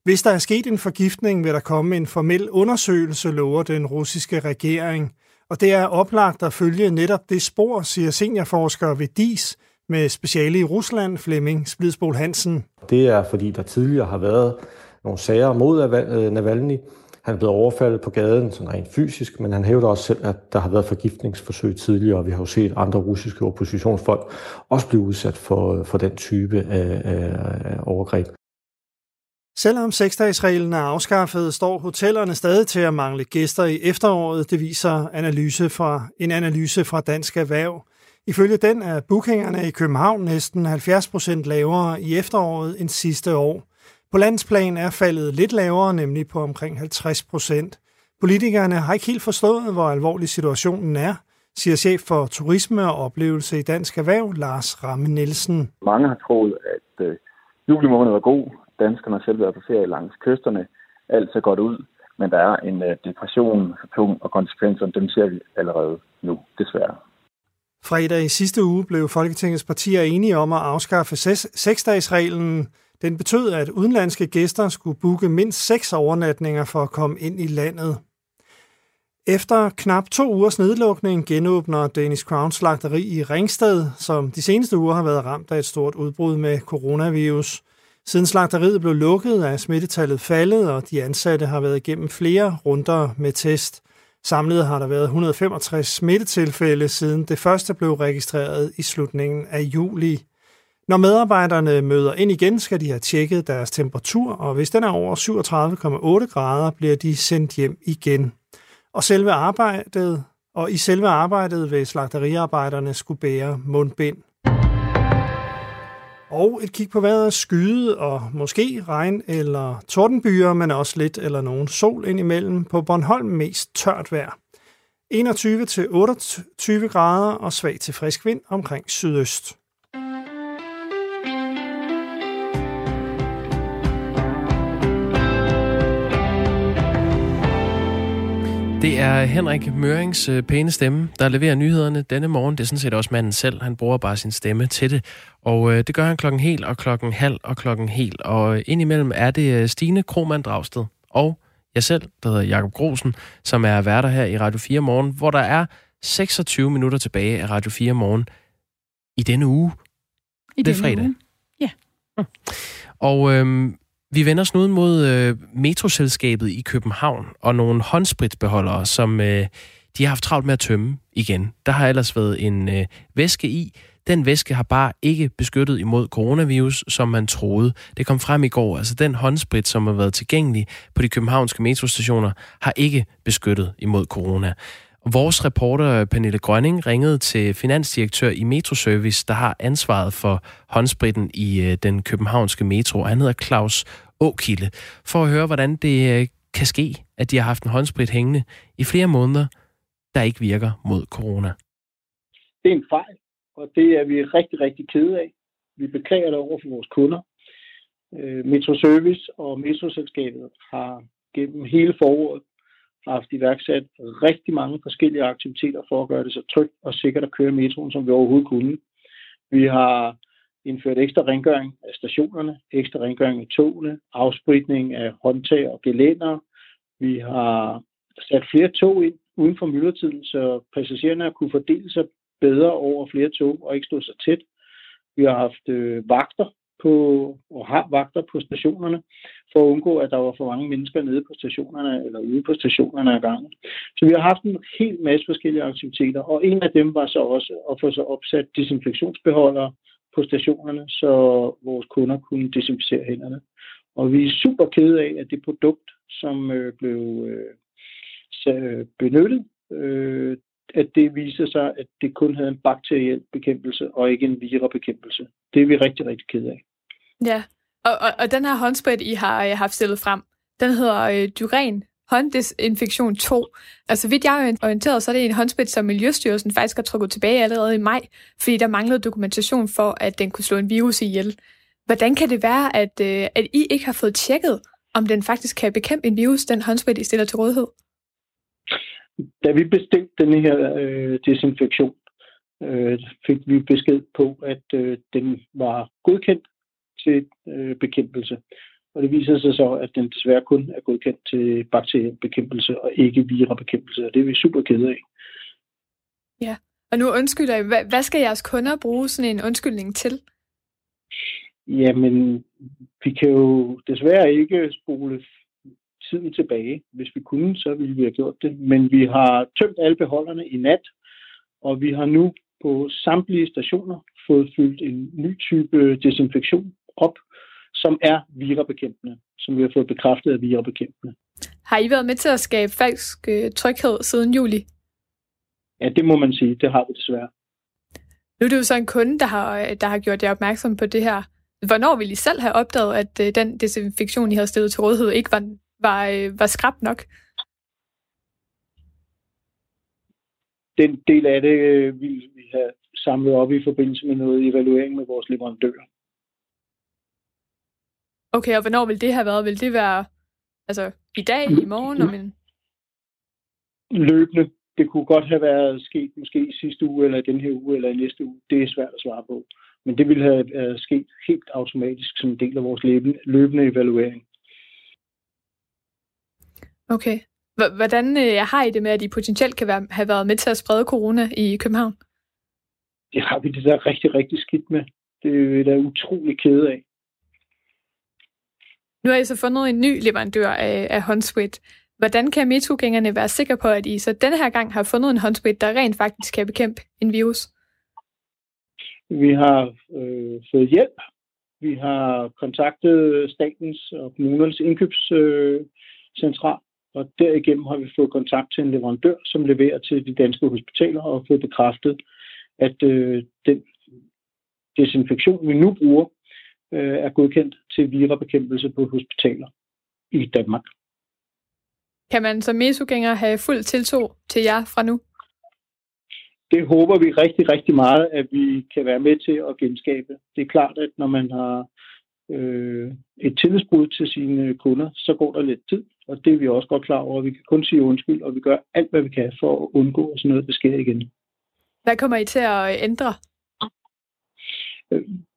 Hvis der er sket en forgiftning, vil der komme en formel undersøgelse, lover den russiske regering. Og det er oplagt at følge netop det spor, siger seniorforsker ved DIS med speciale i Rusland, Flemming Splidsbol Hansen. Det er fordi, der tidligere har været nogle sager mod Navalny. Han er blevet overfaldet på gaden, sådan rent fysisk, men han hævder også selv, at der har været forgiftningsforsøg tidligere, og vi har jo set andre russiske oppositionsfolk også blive udsat for, for den type af, af overgreb. Selvom seksdagsreglen er afskaffet, står hotellerne stadig til at mangle gæster i efteråret. Det viser analyse fra, en analyse fra Dansk Erhverv. Ifølge den er bookingerne i København næsten 70 procent lavere i efteråret end sidste år. På landsplan er faldet lidt lavere, nemlig på omkring 50 procent. Politikerne har ikke helt forstået, hvor alvorlig situationen er, siger chef for turisme og oplevelse i Dansk Erhverv, Lars Ramme Nielsen. Mange har troet, at øh, juli måned var god. Danskerne har selv været på ferie langs kysterne. Alt ser godt ud, men der er en øh, depression for tung, og konsekvenserne dem ser vi allerede nu, desværre. Fredag i sidste uge blev Folketingets partier enige om at afskaffe seksdagsreglen. Den betød, at udenlandske gæster skulle booke mindst seks overnatninger for at komme ind i landet. Efter knap to ugers nedlukning genåbner Danish Crown slagteri i Ringsted, som de seneste uger har været ramt af et stort udbrud med coronavirus. Siden slagteriet blev lukket, er smittetallet faldet, og de ansatte har været igennem flere runder med test. Samlet har der været 165 smittetilfælde, siden det første blev registreret i slutningen af juli. Når medarbejderne møder ind igen, skal de have tjekket deres temperatur, og hvis den er over 37,8 grader, bliver de sendt hjem igen. Og selve arbejdet, og i selve arbejdet vil slagteriarbejderne skulle bære mundbind. Og et kig på vejret skyde og måske regn eller tordenbyer, men også lidt eller nogen sol indimellem. På Bornholm mest tørt vejr. 21-28 grader og svag til frisk vind omkring sydøst. Det er Henrik Mørings øh, pæne stemme, der leverer nyhederne denne morgen. Det er sådan set også manden selv. Han bruger bare sin stemme til det. Og øh, det gør han klokken helt og klokken halv og klokken helt. Og indimellem er det øh, Stine Kromand Dragsted og jeg selv, der hedder Jakob Grosen, som er værter her i Radio 4 Morgen, hvor der er 26 minutter tilbage af Radio 4 Morgen i denne uge. I det er fredag. Uge. Ja. Og øhm, vi vender snuden mod øh, metroselskabet i København og nogle håndspritbeholdere, som øh, de har haft travlt med at tømme igen. Der har ellers været en øh, væske i, Den væske har bare ikke beskyttet imod coronavirus, som man troede. Det kom frem i går. Altså den håndsprit, som har været tilgængelig på de københavnske metrostationer, har ikke beskyttet imod corona. Vores reporter Pernille Grønning ringede til finansdirektør i Metroservice, der har ansvaret for håndspritten i øh, den københavnske metro. Han hedder Claus Åkilde, for at høre, hvordan det øh, kan ske, at de har haft en håndsprit hængende i flere måneder, der ikke virker mod corona. Det er en fejl, og det er vi rigtig, rigtig kede af. Vi beklager det over for vores kunder. Øh, Metroservice og Metroselskabet har gennem hele foråret haft iværksat rigtig mange forskellige aktiviteter for at gøre det så trygt og sikkert at køre metroen, som vi overhovedet kunne. Vi har indført ekstra rengøring af stationerne, ekstra rengøring af togene, afspritning af håndtag og gelænder. Vi har sat flere tog ind uden for myldretiden, så passagererne kunne fordele sig bedre over flere tog og ikke stå så tæt. Vi har haft øh, vagter på, og har vagter på stationerne, for at undgå, at der var for mange mennesker nede på stationerne eller ude på stationerne ad gangen. Så vi har haft en hel masse forskellige aktiviteter, og en af dem var så også at få så opsat desinfektionsbeholdere på stationerne, så vores kunder kunne desinficere hænderne. Og vi er super kede af, at det produkt, som øh, blev øh, øh benyttet, øh, at det viser sig, at det kun havde en bakteriel bekæmpelse og ikke en virabekæmpelse. Det er vi rigtig, rigtig kede af. Ja, og, og, og den her håndsprit, I har øh, haft stillet frem, den hedder øh, Duren hånddesinfektion 2. Altså vidt jeg er orienteret, så er det en håndsprit, som Miljøstyrelsen faktisk har trukket tilbage allerede i maj, fordi der manglede dokumentation for, at den kunne slå en virus ihjel. Hvordan kan det være, at, øh, at I ikke har fået tjekket, om den faktisk kan bekæmpe en virus, den håndsprit, I stiller til rådighed? Da vi bestilte den her øh, desinfektion, øh, fik vi besked på, at øh, den var godkendt til øh, bekæmpelse. Og det viser sig så, at den desværre kun er godkendt til bakteriebekæmpelse og ikke virabekæmpelse, og det er vi super kede af. Ja, og nu undskylder jeg. Hvad, hvad skal jeres kunder bruge sådan en undskyldning til? Jamen, vi kan jo desværre ikke spole tiden tilbage. Hvis vi kunne, så ville vi have gjort det. Men vi har tømt alle beholderne i nat, og vi har nu på samtlige stationer fået fyldt en ny type desinfektion op, som er virabekæmpende, som vi har fået bekræftet af virabekæmpende. Har I været med til at skabe falsk øh, tryghed siden juli? Ja, det må man sige. Det har vi desværre. Nu er det jo så en kunde, der har, der har gjort jer opmærksom på det her. Hvornår ville I selv have opdaget, at øh, den desinfektion, I havde stillet til rådighed, ikke var, var, øh, var skrab nok? Den del af det ville vi have samlet op i forbindelse med noget evaluering med vores leverandører. Okay, og hvornår vil det have været? Vil det være altså i dag, i morgen? Om en... Løbende. Det kunne godt have været sket måske i sidste uge, eller den her uge, eller i næste uge. Det er svært at svare på. Men det ville have uh, sket helt automatisk som en del af vores løbende, løbende evaluering. Okay. Hvordan uh, har I det med, at I potentielt kan være, have været med til at sprede corona i København? Det har vi det der rigtig, rigtig skidt med. Det er vi da utrolig kede af. Nu har I så fundet en ny leverandør af, af håndsprit. Hvordan kan metrogængerne være sikre på, at I så denne her gang har fundet en håndsprit, der rent faktisk kan bekæmpe en virus? Vi har øh, fået hjælp. Vi har kontaktet statens og kommunernes indkøbscentral, øh, og derigennem har vi fået kontakt til en leverandør, som leverer til de danske hospitaler og fået bekræftet, at øh, den desinfektion, vi nu bruger, øh, er godkendt til virabekæmpelse på hospitaler i Danmark. Kan man som mesogænger have fuld tiltro til jer fra nu? Det håber vi rigtig, rigtig meget, at vi kan være med til at genskabe. Det er klart, at når man har øh, et tillidsbrud til sine kunder, så går der lidt tid, og det er vi også godt klar over. Vi kan kun sige undskyld, og vi gør alt, hvad vi kan for at undgå, at sådan noget der sker igen. Hvad kommer I til at ændre?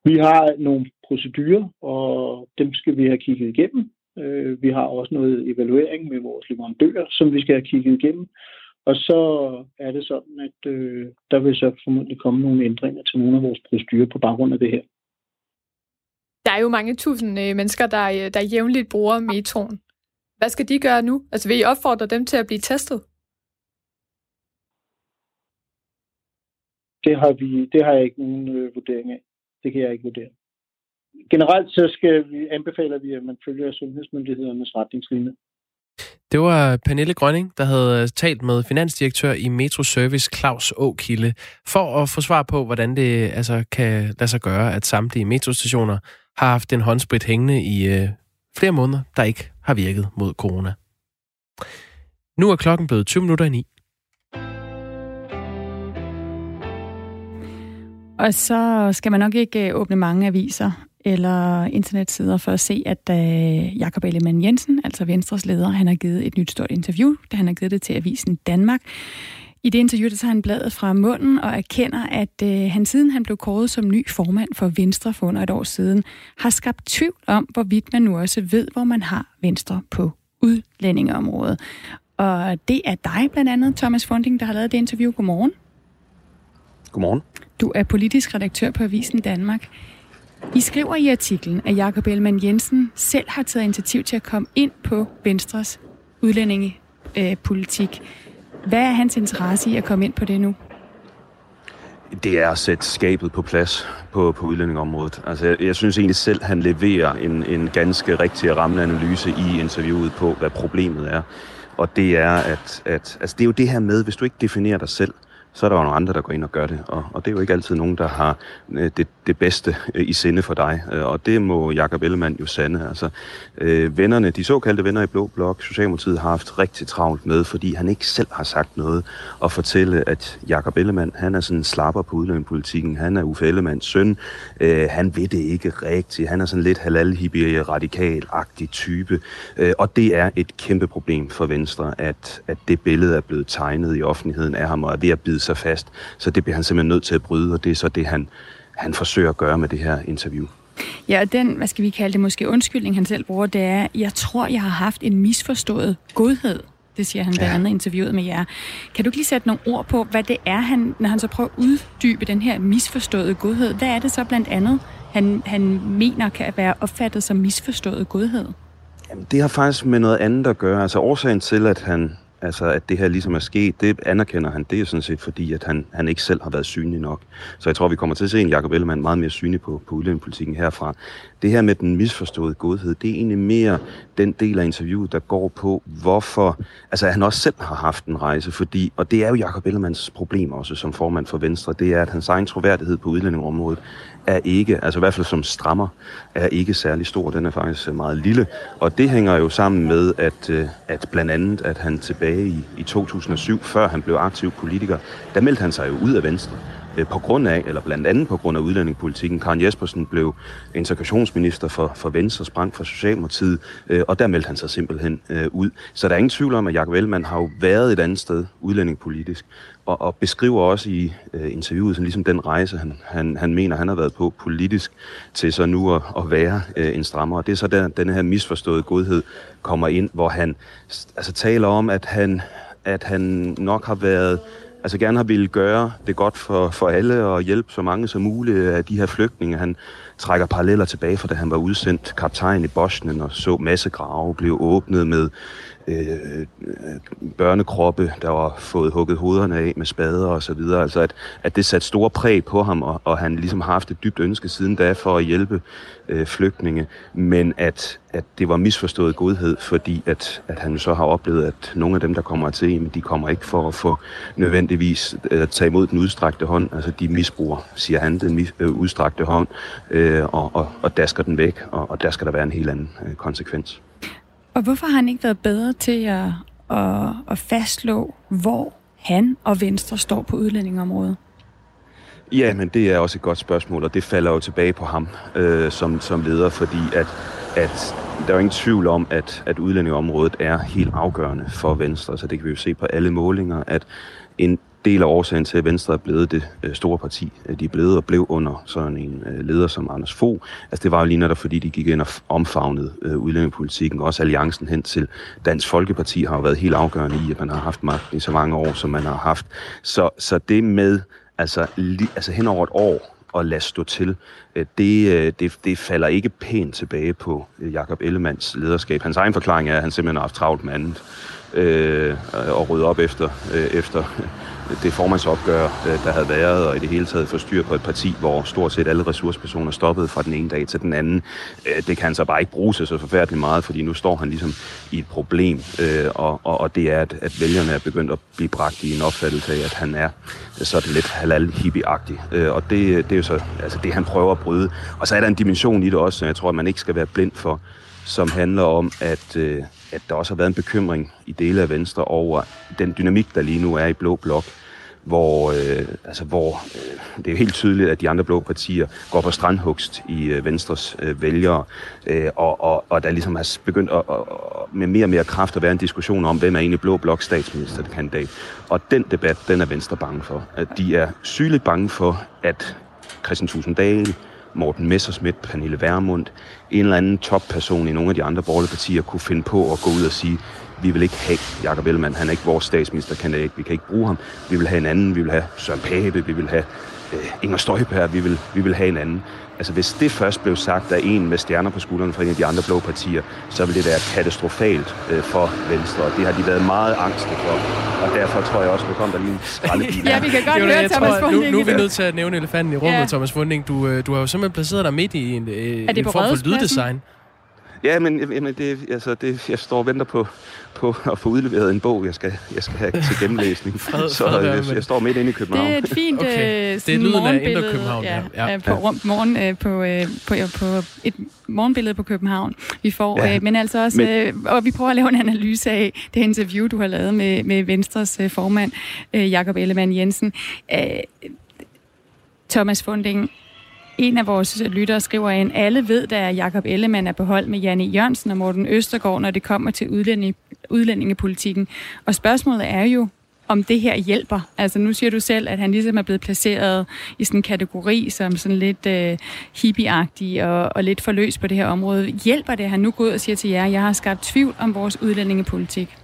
Vi har nogle procedurer, og dem skal vi have kigget igennem. Øh, vi har også noget evaluering med vores leverandører, som vi skal have kigget igennem. Og så er det sådan, at øh, der vil så formodentlig komme nogle ændringer til nogle af vores procedurer på baggrund af det her. Der er jo mange tusind øh, mennesker, der, der jævnligt bruger metroen. Hvad skal de gøre nu? Altså vil I opfordre dem til at blive testet? det har, vi, det har jeg ikke nogen øh, vurdering af. Det kan jeg ikke vurdere. Generelt så skal vi, anbefaler vi, at man følger sundhedsmyndighedernes retningslinjer. Det var Pernille Grønning, der havde talt med finansdirektør i Metro Service Claus Åkilde, for at få svar på, hvordan det altså, kan lade sig gøre, at samtlige metrostationer har haft en håndsprit hængende i øh, flere måneder, der ikke har virket mod corona. Nu er klokken blevet 20 minutter i 9. Og så skal man nok ikke øh, åbne mange aviser eller internetsider for at se, at uh, Jakob Ellemann Jensen, altså Venstres leder, han har givet et nyt stort interview. Det han har givet det til Avisen Danmark. I det interview, der tager han bladet fra munden og erkender, at uh, han siden han blev kåret som ny formand for Venstre for under et år siden, har skabt tvivl om, hvorvidt man nu også ved, hvor man har Venstre på udlændingeområdet. Og det er dig blandt andet, Thomas Funding, der har lavet det interview. Godmorgen. Godmorgen. Du er politisk redaktør på Avisen Danmark. I skriver i artiklen, at Jakob Ellemann Jensen selv har taget initiativ til at komme ind på Venstres udlændingepolitik. Hvad er hans interesse i at komme ind på det nu? Det er at sætte skabet på plads på, på udlændingområdet. Altså, jeg, jeg synes egentlig selv, han leverer en, en ganske rigtig og rammende analyse i interviewet på, hvad problemet er. Og det er, at, at altså, det er jo det her med, hvis du ikke definerer dig selv, så er der jo nogle andre, der går ind og gør det. Og, og det er jo ikke altid nogen, der har øh, det, det bedste øh, i sinde for dig. Øh, og det må Jakob Ellemann jo sande. Altså, øh, vennerne, de såkaldte venner i Blå Blok, Socialdemokratiet har haft rigtig travlt med, fordi han ikke selv har sagt noget, og fortælle, at Jakob Ellemann, han er sådan en slapper på udlændingepolitikken. Han er Uffe Ellemanns søn. Øh, han ved det ikke rigtigt. Han er sådan lidt halal radikal-agtig type. Øh, og det er et kæmpe problem for Venstre, at, at det billede er blevet tegnet i offentligheden af ham, og er ved at bide sig fast. Så det bliver han simpelthen nødt til at bryde, og det er så det, han, han forsøger at gøre med det her interview. Ja, og den, hvad skal vi kalde det, måske undskyldning, han selv bruger, det er, jeg tror, jeg har haft en misforstået godhed. Det siger han blandt ja. andet interviewet med jer. Kan du ikke lige sætte nogle ord på, hvad det er, han, når han så prøver at uddybe den her misforståede godhed? Hvad er det så blandt andet, han, han mener kan være opfattet som misforstået godhed? Jamen, det har faktisk med noget andet at gøre. Altså årsagen til, at han Altså, at det her ligesom er sket, det anerkender han. Det er sådan set fordi, at han, han ikke selv har været synlig nok. Så jeg tror, vi kommer til at se en Jacob Ellemann meget mere synlig på, på udlændingepolitikken herfra. Det her med den misforståede godhed, det er egentlig mere den del af interviewet, der går på, hvorfor... Altså, at han også selv har haft en rejse, fordi... Og det er jo Jacob Ellemanns problem også som formand for Venstre, det er, at hans egen troværdighed på udlændingområdet er ikke, altså i hvert fald som strammer, er ikke særlig stor. Den er faktisk øh, meget lille. Og det hænger jo sammen med, at, øh, at blandt andet, at han tilbage i, i 2007, før han blev aktiv politiker, der meldte han sig jo ud af Venstre øh, på grund af, eller blandt andet på grund af udlændingepolitikken. Karen Jespersen blev integrationsminister for, for Venstre, sprang for Socialdemokratiet, øh, og der meldte han sig simpelthen øh, ud. Så der er ingen tvivl om, at Jacob Ellemann har jo været et andet sted udlændingepolitisk og, og beskriver også i øh, interviewet sådan ligesom den rejse, han, han, han mener, han har været på politisk, til så nu at, at være øh, en strammer. Og det er så der, den her misforståede godhed kommer ind, hvor han altså, taler om, at han, at han nok har været altså gerne har ville gøre det godt for, for alle og hjælpe så mange som muligt af de her flygtninge. Han trækker paralleller tilbage fra da han var udsendt kaptajn i Bosnien og så massegrave blive åbnet med øh, børnekroppe, der var fået hugget hovederne af med spader og så videre. Altså at, at det satte store præg på ham, og, og han ligesom har haft et dybt ønske siden da for at hjælpe øh, flygtninge, men at, at det var misforstået godhed, fordi at, at han så har oplevet, at nogle af dem, der kommer til, de kommer ikke for at få nødvendigvis øh, at tage imod den udstrakte hånd. Altså de misbruger, siger han, den mis, øh, udstrakte hånd, øh, og, og, og dasker den væk, og, og der skal der være en helt anden øh, konsekvens. Og hvorfor har han ikke været bedre til at, at, at fastslå, hvor han og Venstre står på udlændingområdet? Ja, men det er også et godt spørgsmål, og det falder jo tilbage på ham øh, som, som leder, fordi at, at der er jo ingen tvivl om, at, at udlændingområdet er helt afgørende for Venstre, så det kan vi jo se på alle målinger, at en del af årsagen til, at Venstre er blevet det øh, store parti, de er blevet og blev under sådan en øh, leder som Anders Fogh. Altså det var jo lige netop, fordi de gik ind og omfavnede øh, udlændingepolitikken, og Også alliancen hen til Dansk Folkeparti har jo været helt afgørende i, at man har haft magten i så mange år, som man har haft. Så, så det med, altså, li, altså hen over et år, at lade stå til, det, det, det falder ikke pænt tilbage på Jakob Ellemands lederskab. Hans egen forklaring er, at han simpelthen har haft travlt med andet øh, og rydde op efter, øh, efter det formandsopgør, øh, der havde været, og i det hele taget få styr på et parti, hvor stort set alle ressourcepersoner stoppede fra den ene dag til den anden. Øh, det kan han så bare ikke bruge sig så forfærdeligt meget, fordi nu står han ligesom i et problem, øh, og, og, og det er, at, at vælgerne er begyndt at blive bragt i en opfattelse af, at han er så lidt halal hippie og det, det er jo så altså det, han prøver at bryde. Og så er der en dimension i det også, som jeg tror, at man ikke skal være blind for, som handler om, at, at der også har været en bekymring i dele af Venstre over den dynamik, der lige nu er i Blå Blok, hvor, øh, altså, hvor øh, det er helt tydeligt, at de andre blå partier går på strandhugst i øh, Venstres øh, vælgere, øh, og, og, og der ligesom har begyndt at, at, med mere og mere kraft at være en diskussion om, hvem er egentlig blå blok statsministerkandidat. Og den debat, den er Venstre bange for. At de er sygeligt bange for, at Christian Tusinddal, Morten Messersmith, Pernille Vermund, en eller anden topperson i nogle af de andre borgerlige partier kunne finde på at gå ud og sige, vi vil ikke have Jakob Ellemann, han er ikke vores statsministerkandidat, vi kan ikke bruge ham. Vi vil have en anden, vi vil have Søren Pape, vi vil have øh, Inger Støjberg, vi vil, vi vil have en anden. Altså hvis det først blev sagt af en med stjerner på skuldrene fra en af de andre blå partier, så vil det være katastrofalt øh, for Venstre, og det har de været meget angste for. Og derfor tror jeg også, at kom der lige en skraldebil. [laughs] ja, vi kan godt høre Thomas Funding. Nu, nu er vi nødt til at nævne elefanten i rummet, ja. Thomas Funding. Du, øh, du har jo simpelthen placeret dig midt i en, øh, en form for lyddesign. Ja, men jamen, det, altså, det, jeg står og venter på, på at få udleveret en bog, jeg skal, jeg skal have til gennemlæsning. [laughs] fred, så fred, jeg, jeg, står midt inde i København. Det er et fint okay. Øh, det er lyden af Indre København. Ja, ja. På, ja. morgen, øh, på, øh, på, på et morgenbillede på København. Vi får, ja. øh, men altså også, men, øh, og vi prøver at lave en analyse af det interview, du har lavet med, med Venstres øh, formand, øh, Jakob Ellemann Jensen. Øh, Thomas Funding, en af vores øh, lyttere skriver ind, alle ved, at Jakob Ellemann er på hold med Janne Jørgensen og Morten Østergaard, når det kommer til udlænding, udlændingepolitikken. Og spørgsmålet er jo, om det her hjælper. Altså nu siger du selv, at han ligesom er blevet placeret i sådan en kategori som sådan lidt øh, hippieagtig og, og lidt forløs på det her område. Hjælper det, at han nu går ud og siger til jer, at jeg har skabt tvivl om vores udlændingepolitik?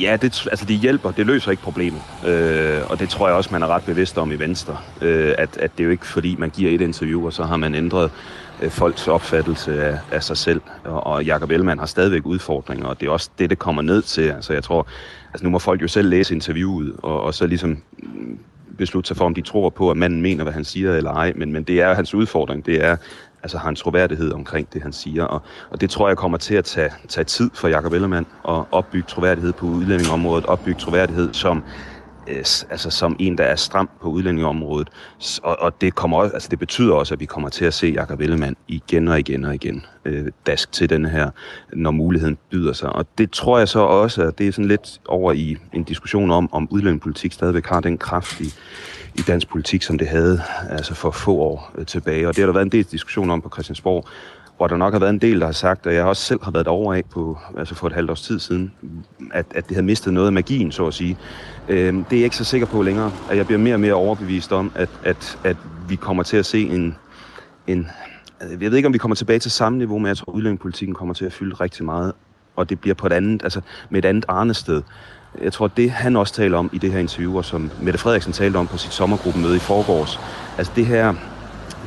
Ja, det, altså det hjælper. Det løser ikke problemet. Øh, og det tror jeg også, man er ret bevidst om i Venstre. Øh, at, at det er jo ikke fordi, man giver et interview, og så har man ændret øh, folks opfattelse af, af sig selv. Og, og Jacob Ellemann har stadigvæk udfordringer, og det er også det, det kommer ned til. Altså jeg tror, altså nu må folk jo selv læse interviewet, og, og så ligesom beslutte sig for, om de tror på, at manden mener, hvad han siger eller ej. Men, men det er hans udfordring. Det er, altså har en troværdighed omkring det, han siger. Og, og det tror jeg kommer til at tage, tage tid for Jakob Ellemann at opbygge troværdighed på udlændingområdet, opbygge troværdighed som øh, altså som en, der er stram på udlændingområdet. Og, og det, kommer også, altså det betyder også, at vi kommer til at se Jakob Ellemann igen og igen og igen øh, dask til den her, når muligheden byder sig. Og det tror jeg så også, at det er sådan lidt over i en diskussion om, om udlændingepolitik stadigvæk har den kraft i, i dansk politik, som det havde altså for få år øh, tilbage. Og det har der været en del diskussion om på Christiansborg, hvor der nok har været en del, der har sagt, og jeg også selv har været over af på, altså for et halvt års tid siden, at, at det havde mistet noget af magien, så at sige. Øh, det er jeg ikke så sikker på længere. At jeg bliver mere og mere overbevist om, at, at, at vi kommer til at se en, en... Jeg ved ikke, om vi kommer tilbage til samme niveau, men jeg tror, at udlændingepolitikken kommer til at fylde rigtig meget, og det bliver på et andet, altså med et andet arnested. Jeg tror, det han også taler om i det her interview, og som Mette Frederiksen talte om på sit sommergruppemøde i forgårs, altså det her,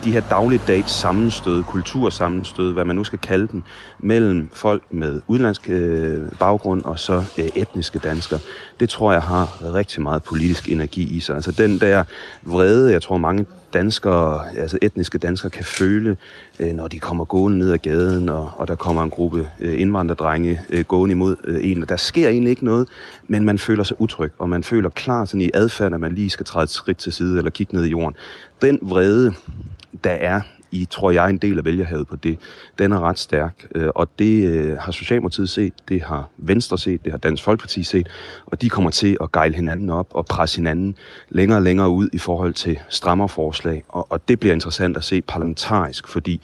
de her dagligdags sammenstød, kultursammenstød, hvad man nu skal kalde den, mellem folk med udenlandsk øh, baggrund og så øh, etniske danskere, det tror jeg har rigtig meget politisk energi i sig. Altså den der vrede, jeg tror mange danskere, altså etniske danskere kan føle, øh, når de kommer gående ned ad gaden, og, og der kommer en gruppe øh, indvandrerdrenge øh, gående imod øh, en. Der sker egentlig ikke noget, men man føler sig utryg, og man føler klar sådan i adfærd, at man lige skal træde et skridt til side eller kigge ned i jorden. Den vrede, der er i, tror jeg, en del af vælgerhavet på det. Den er ret stærk, øh, og det øh, har Socialdemokratiet set, det har Venstre set, det har Dansk Folkeparti set, og de kommer til at gejle hinanden op og presse hinanden længere og længere ud i forhold til strammerforslag, og, og det bliver interessant at se parlamentarisk, fordi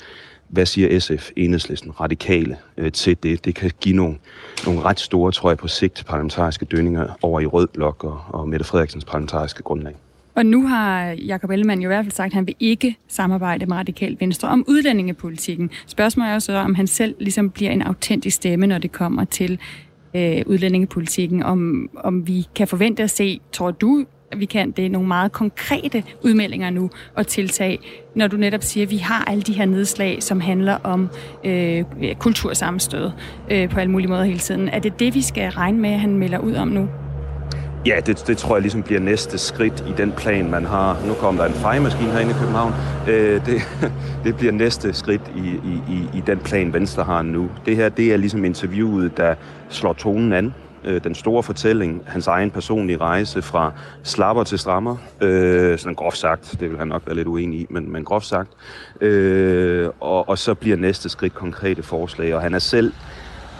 hvad siger SF, enhedslisten, radikale øh, til det? Det kan give nogle, nogle ret store, tror jeg, på sigt parlamentariske dønninger over i Rød Blok og, og Mette Frederiksens parlamentariske grundlag. Og nu har Jakob Ellemann jo i hvert fald sagt, at han vil ikke samarbejde med Radikal Venstre om udlændingepolitikken. Spørgsmålet er jo så, om han selv ligesom bliver en autentisk stemme, når det kommer til øh, udlændingepolitikken. Om, om vi kan forvente at se, tror du, vi kan, det er nogle meget konkrete udmeldinger nu og tiltag, når du netop siger, at vi har alle de her nedslag, som handler om øh, kultursammenstød øh, på alle mulige måder hele tiden. Er det det, vi skal regne med, at han melder ud om nu? Ja, det, det tror jeg ligesom bliver næste skridt i den plan, man har. Nu kommer der en fejemaskine herinde i København. Øh, det, [laughs] det bliver næste skridt i, i, i, i den plan, Venstre har nu. Det her, det er ligesom interviewet, der slår tonen an. Øh, den store fortælling, hans egen personlige rejse fra slapper til strammer. Øh, sådan groft sagt, det vil han nok være lidt uenig i, men, men groft sagt. Øh, og, og så bliver næste skridt konkrete forslag, og han er selv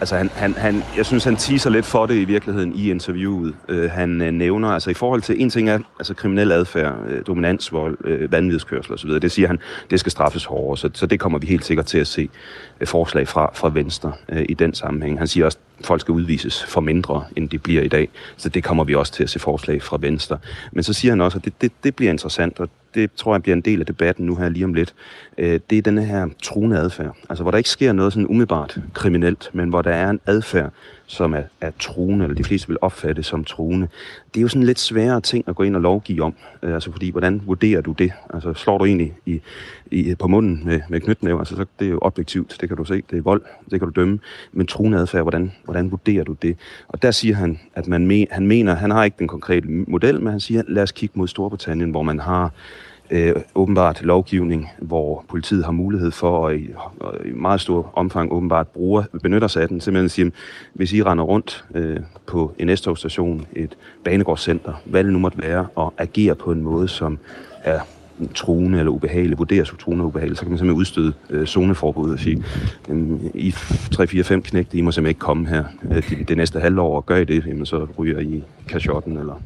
Altså, han, han, han, jeg synes, han teaser lidt for det i virkeligheden i interviewet. Øh, han øh, nævner, altså i forhold til, en ting er altså kriminel adfærd, øh, dominansvold, øh, vanvidskørsel osv., det siger han, det skal straffes hårdere, så, så det kommer vi helt sikkert til at se øh, forslag fra, fra Venstre øh, i den sammenhæng. Han siger også, at folk skal udvises for mindre, end de bliver i dag, så det kommer vi også til at se forslag fra Venstre. Men så siger han også, at det, det, det bliver interessant, og det tror jeg bliver en del af debatten nu her lige om lidt, øh, det er denne her truende adfærd. Altså hvor der ikke sker noget sådan umiddelbart kriminelt, men hvor der er en adfærd, som er, er truende, eller de fleste vil opfatte som truende. Det er jo sådan lidt sværere ting at gå ind og lovgive om. Øh, altså fordi, hvordan vurderer du det? Altså slår du egentlig i, i, på munden med, med knytnæver? Altså så, det er jo objektivt, det kan du se. Det er vold, det kan du dømme. Men truende adfærd, hvordan, hvordan vurderer du det? Og der siger han, at man me, han mener, han har ikke den konkrete model, men han siger, lad os kigge mod Storbritannien, hvor man har øh, åbenbart lovgivning, hvor politiet har mulighed for at i, i meget stor omfang åbenbart bruger, benytter sig af den. Simpelthen siger, hvis I render rundt øh, på en S-togstation, et banegårdscenter, hvad det nu måtte være, og agerer på en måde, som er truende eller ubehagelig, vurderes truende og ubehagelig, så kan man simpelthen udstøde øh, zoneforbud og sige, øh, I 3-4-5 knægte, I må simpelthen ikke komme her øh, det, det næste halvår, og gør I det, jamen, så ryger I kashotten, eller,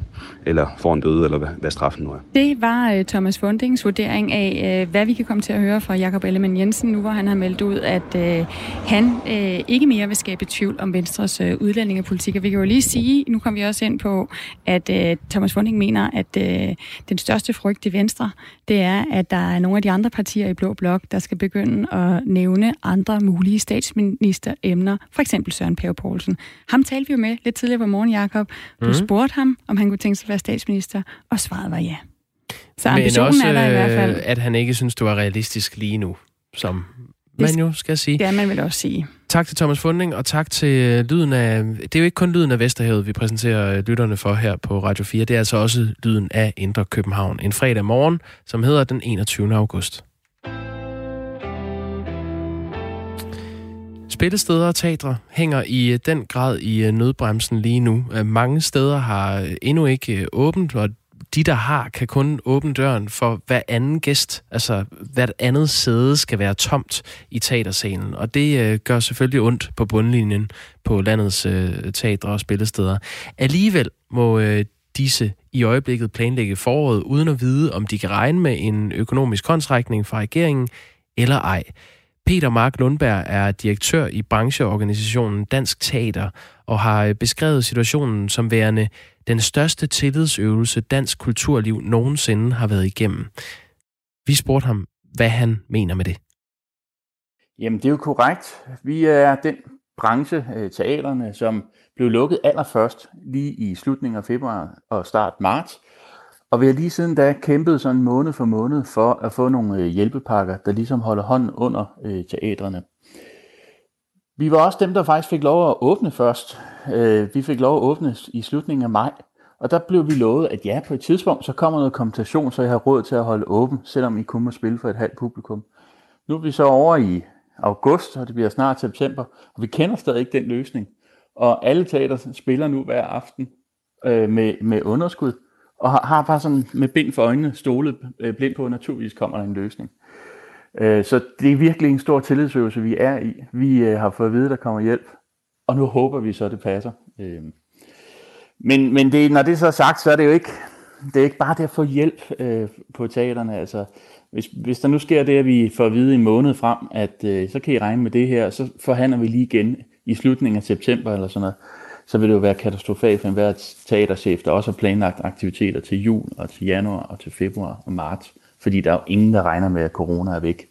eller får en døde, eller hvad, hvad straffen nu er. Det var øh, Thomas Fundings vurdering af, øh, hvad vi kan komme til at høre fra Jakob Ellemann Jensen, nu hvor han har meldt ud, at øh, han øh, ikke mere vil skabe tvivl om Venstres øh, udlændingepolitik. Og vi kan jo lige sige, nu kommer vi også ind på, at øh, Thomas Funding mener, at øh, den største frygt i Venstre, det er, at der er nogle af de andre partier i Blå Blok, der skal begynde at nævne andre mulige statsministeremner, for eksempel Søren Pape Poulsen. Ham talte vi jo med lidt tidligere på morgen, Jacob. Du mm. spurgte ham, om han kunne tænke sig at være statsminister, og svaret var ja. Så ambitionen Men også, er der i hvert fald. at han ikke synes, du er realistisk lige nu, som man jo skal sige. Er man vil også sige. Tak til Thomas Funding, og tak til øh, lyden af... Det er jo ikke kun lyden af Vesterhavet, vi præsenterer øh, lytterne for her på Radio 4. Det er altså også lyden af Indre København. En fredag morgen, som hedder den 21. august. Spillesteder og teatre hænger i øh, den grad i nødbremsen lige nu. Mange steder har endnu ikke åbent, og de, der har, kan kun åbne døren for hver anden gæst. Altså, hvert andet sæde skal være tomt i teaterscenen. Og det øh, gør selvfølgelig ondt på bundlinjen på landets øh, teatre og spillesteder. Alligevel må øh, disse i øjeblikket planlægge foråret, uden at vide, om de kan regne med en økonomisk konstrækning fra regeringen eller ej. Peter Mark Lundberg er direktør i brancheorganisationen Dansk Teater og har øh, beskrevet situationen som værende den største tillidsøvelse dansk kulturliv nogensinde har været igennem. Vi spurgte ham, hvad han mener med det. Jamen, det er jo korrekt. Vi er den branche, øh, teaterne, som blev lukket allerførst lige i slutningen af februar og start marts. Og vi har lige siden da kæmpet sådan måned for måned for at få nogle øh, hjælpepakker, der ligesom holder hånden under øh, teatrene. Vi var også dem, der faktisk fik lov at åbne først. Øh, vi fik lov at åbne i slutningen af maj, og der blev vi lovet, at ja, på et tidspunkt, så kommer noget kompensation, så jeg har råd til at holde åben, selvom I kun må spille for et halvt publikum. Nu er vi så over i august, og det bliver snart september, og vi kender stadig ikke den løsning. Og alle teater spiller nu hver aften øh, med, med underskud, og har, har bare sådan med bind for øjnene stolet øh, blind på, at naturligvis kommer der en løsning. Øh, så det er virkelig en stor tillidsøvelse, vi er i. Vi øh, har fået at vide, at der kommer hjælp, og nu håber vi så, at det passer. Øh, men men det, når det så er sagt, så er det jo ikke, det er ikke bare det at få hjælp øh, på teaterne. Altså, hvis, hvis der nu sker det, at vi får at vide en måned frem, at øh, så kan I regne med det her, så forhandler vi lige igen i slutningen af september eller sådan noget, så vil det jo være katastrofalt for enhver teaterchef, der også har planlagt aktiviteter til jul og til januar og til februar og marts. Fordi der er jo ingen, der regner med, at corona er væk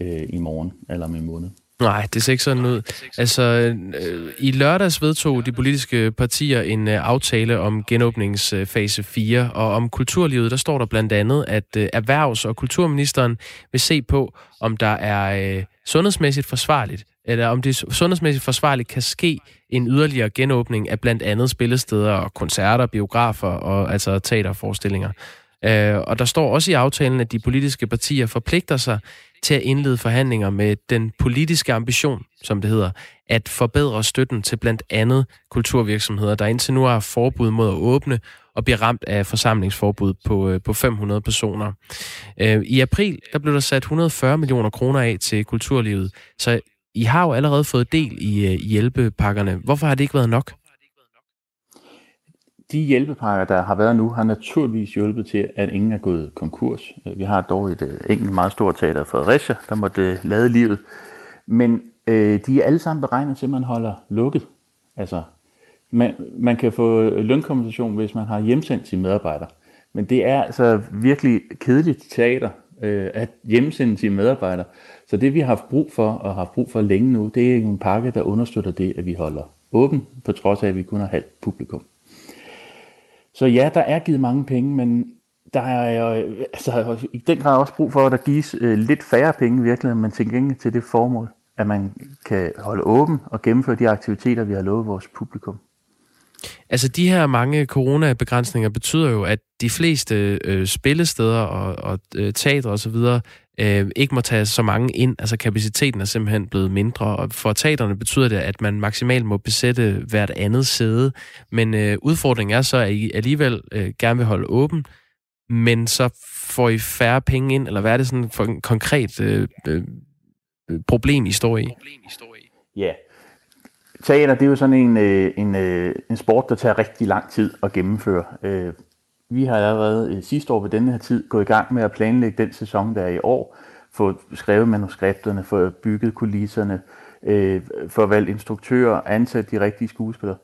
øh, i morgen eller om en måned. Nej, det ser ikke sådan ud. Altså, øh, i lørdags vedtog de politiske partier en øh, aftale om genåbningsfase 4, og om kulturlivet, der står der blandt andet, at øh, erhvervs- og kulturministeren vil se på, om der er øh, sundhedsmæssigt forsvarligt eller om det sundhedsmæssigt forsvarligt kan ske en yderligere genåbning af blandt andet spillesteder og koncerter, biografer og altså teaterforestillinger. Øh, og der står også i aftalen, at de politiske partier forpligter sig til at indlede forhandlinger med den politiske ambition, som det hedder, at forbedre støtten til blandt andet kulturvirksomheder, der indtil nu har forbud mod at åbne og bliver ramt af forsamlingsforbud på, øh, på 500 personer. Øh, I april der blev der sat 140 millioner kroner af til kulturlivet, så i har jo allerede fået del øh, i, hjælpepakkerne. Hvorfor har det ikke været nok? De hjælpepakker, der har været nu, har naturligvis hjulpet til, at ingen er gået konkurs. Vi har dog et øh, enkelt meget stort teater, Fredericia, der måtte øh, lade livet. Men øh, de er alle sammen beregnet til, at man holder lukket. Altså, man, man kan få lønkompensation, hvis man har hjemsendt sine medarbejdere. Men det er altså virkelig kedeligt teater øh, at hjemsende sine medarbejdere. Så det vi har haft brug for, og har haft brug for længe nu, det er en pakke, der understøtter det, at vi holder åben, på trods af, at vi kun har halvt publikum. Så ja, der er givet mange penge, men der er jo altså, i den grad også brug for, at der gives øh, lidt færre penge virkelig, men til gengæld til det formål, at man kan holde åben og gennemføre de aktiviteter, vi har lovet vores publikum. Altså de her mange coronabegrænsninger betyder jo, at de fleste øh, spillesteder og, og øh, teatre osv. Øh, ikke må tage så mange ind. Altså kapaciteten er simpelthen blevet mindre. Og for teaterne betyder det, at man maksimalt må besætte hvert andet sæde. Men øh, udfordringen er så, at I alligevel øh, gerne vil holde åben, men så får I færre penge ind, eller hvad er det sådan for en konkret øh, øh, problem, I står i? Ja, Teater, det er jo sådan en, øh, en, øh, en sport, der tager rigtig lang tid at gennemføre. Øh, vi har allerede sidste år ved denne her tid gået i gang med at planlægge den sæson, der er i år, få skrevet manuskripterne, få bygget kulisserne, få valgt instruktører, ansat de rigtige skuespillere.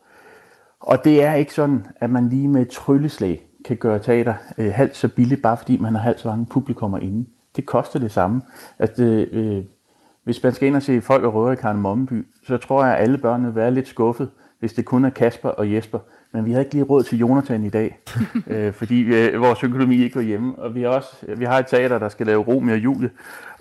Og det er ikke sådan, at man lige med et trylleslag kan gøre teater halvt så billigt, bare fordi man har halvt så mange publikummer inde. Det koster det samme. Altså, at, øh, hvis man skal ind og se folk og røre i Karnemommeby, så tror jeg, at alle børnene vil være lidt skuffet, hvis det kun er Kasper og Jesper. Men vi har ikke lige råd til Jonathan i dag, [laughs] øh, fordi øh, vores økonomi ikke går hjemme. Og vi har også vi har et teater, der skal lave Romeo og Julie.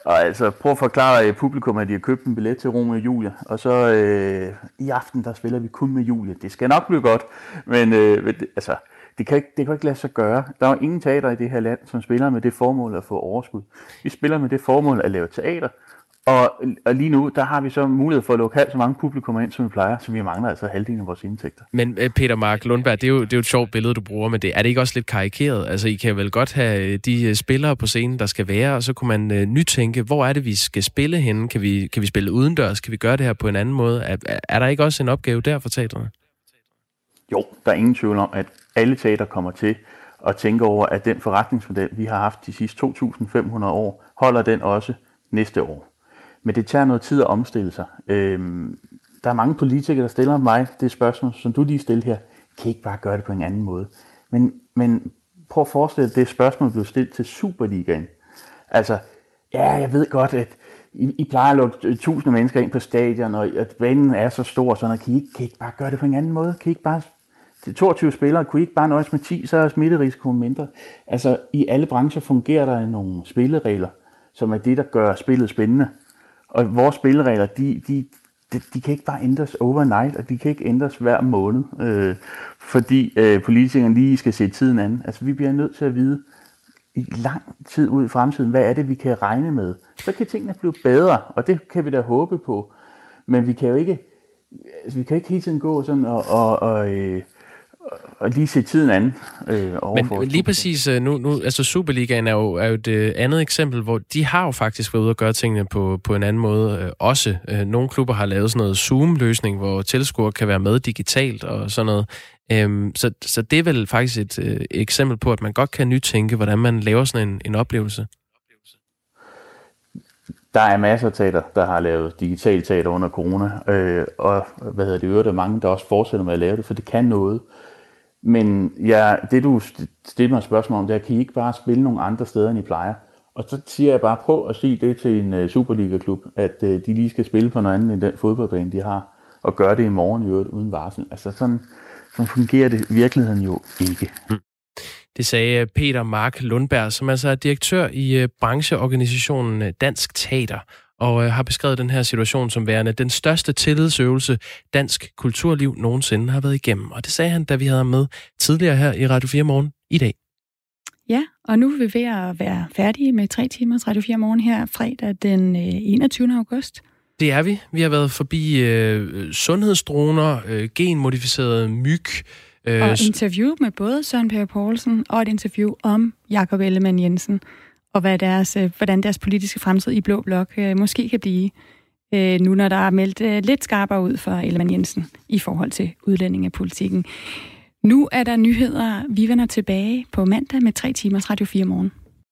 Og altså, prøv at forklare øh, publikum, at de har købt en billet til Romeo og Julie. Og så øh, i aften, der spiller vi kun med Julie. Det skal nok blive godt, men øh, altså, det kan, ikke, det kan ikke lade sig gøre. Der er ingen teater i det her land, som spiller med det formål at få overskud. Vi spiller med det formål at lave teater, og, og lige nu, der har vi så mulighed for at lukke halvt så mange publikummer ind, som vi plejer, så vi mangler altså halvdelen af vores indtægter. Men øh, Peter Mark Lundberg, det er, jo, det er jo et sjovt billede, du bruger, men det, er det ikke også lidt karikeret? Altså, I kan vel godt have øh, de øh, spillere på scenen, der skal være, og så kunne man uh, nytænke, hvor er det, vi skal spille henne? Kan vi, kan vi spille udendørs? Kan vi gøre det her på en anden måde? Er, er der ikke også en opgave der for teaterne? Jo, der er ingen tvivl om, at alle teater kommer til at tænke over, at den forretningsmodel, vi har haft de sidste 2.500 år, holder den også næste år. Men det tager noget tid at omstille sig. Øhm, der er mange politikere, der stiller mig det spørgsmål, som du lige stillede her. Kan I ikke bare gøre det på en anden måde? Men, men prøv at forestille dig, at det spørgsmål blev stillet til Superligaen. Altså, ja, jeg ved godt, at I, I plejer at lukke øh, tusind mennesker ind på stadion, og at banen er så stor, så kan I, ikke, kan I ikke bare gøre det på en anden måde? Kan I ikke bare til 22 spillere, kunne I ikke bare nøjes med 10, så er smitterisikoen mindre. Altså, i alle brancher fungerer der nogle spilleregler, som er det, der gør spillet spændende. Og vores spilleregler, de, de, de, de kan ikke bare ændres overnight, og de kan ikke ændres hver måned, øh, fordi øh, politikerne lige skal se tiden an. Altså vi bliver nødt til at vide i lang tid ud i fremtiden, hvad er det, vi kan regne med. Så kan tingene blive bedre, og det kan vi da håbe på. Men vi kan jo ikke, altså, vi kan ikke hele tiden gå sådan og, og, og øh, og lige se tiden an. Øh, men, men lige præcis, øh, nu, nu, altså Superligaen er jo, er jo et øh, andet eksempel, hvor de har jo faktisk været ude og gøre tingene på, på en anden måde øh, også. Øh, nogle klubber har lavet sådan noget Zoom-løsning, hvor tilskuere kan være med digitalt og sådan noget. Øhm, så, så det er vel faktisk et øh, eksempel på, at man godt kan nytænke, hvordan man laver sådan en, en oplevelse. Der er masser af teater, der har lavet digital teater under corona, øh, og hvad hedder det, øvrigt er mange, der også fortsætter med at lave det, for det kan noget. Men ja, det du stiller mig spørgsmål om, det er, kan I ikke bare spille nogle andre steder, end I plejer? Og så siger jeg bare, prøv at sige det til en uh, Superliga-klub, at uh, de lige skal spille på noget andet end den fodboldbane, de har, og gøre det i morgen i øvrigt uden varsel. Altså sådan, sådan fungerer det i virkeligheden jo ikke. Mm. Det sagde øh, Peter Mark Lundberg, som altså er direktør i brancheorganisationen Dansk Teater og øh, har beskrevet den her situation som værende den største tillidsøvelse, dansk kulturliv nogensinde har været igennem. Og det sagde han, da vi havde ham med tidligere her i Radio 4 Morgen i dag. Ja, og nu er vi ved at være færdige med tre timers Radio 4 Morgen her fredag den 21. Øh, august. Det er vi. Vi har været forbi øh, sundhedsdroner, øh, genmodificerede myg. Øh, og interview med både Søren Per Poulsen og et interview om Jakob Ellemann Jensen, og hvad deres, øh, hvordan deres politiske fremtid i Blå Blok øh, måske kan blive, øh, nu når der er meldt øh, lidt skarpere ud for Ellemann Jensen i forhold til udlændingepolitikken. Nu er der nyheder. Vi vender tilbage på mandag med tre timers Radio 4 morgen.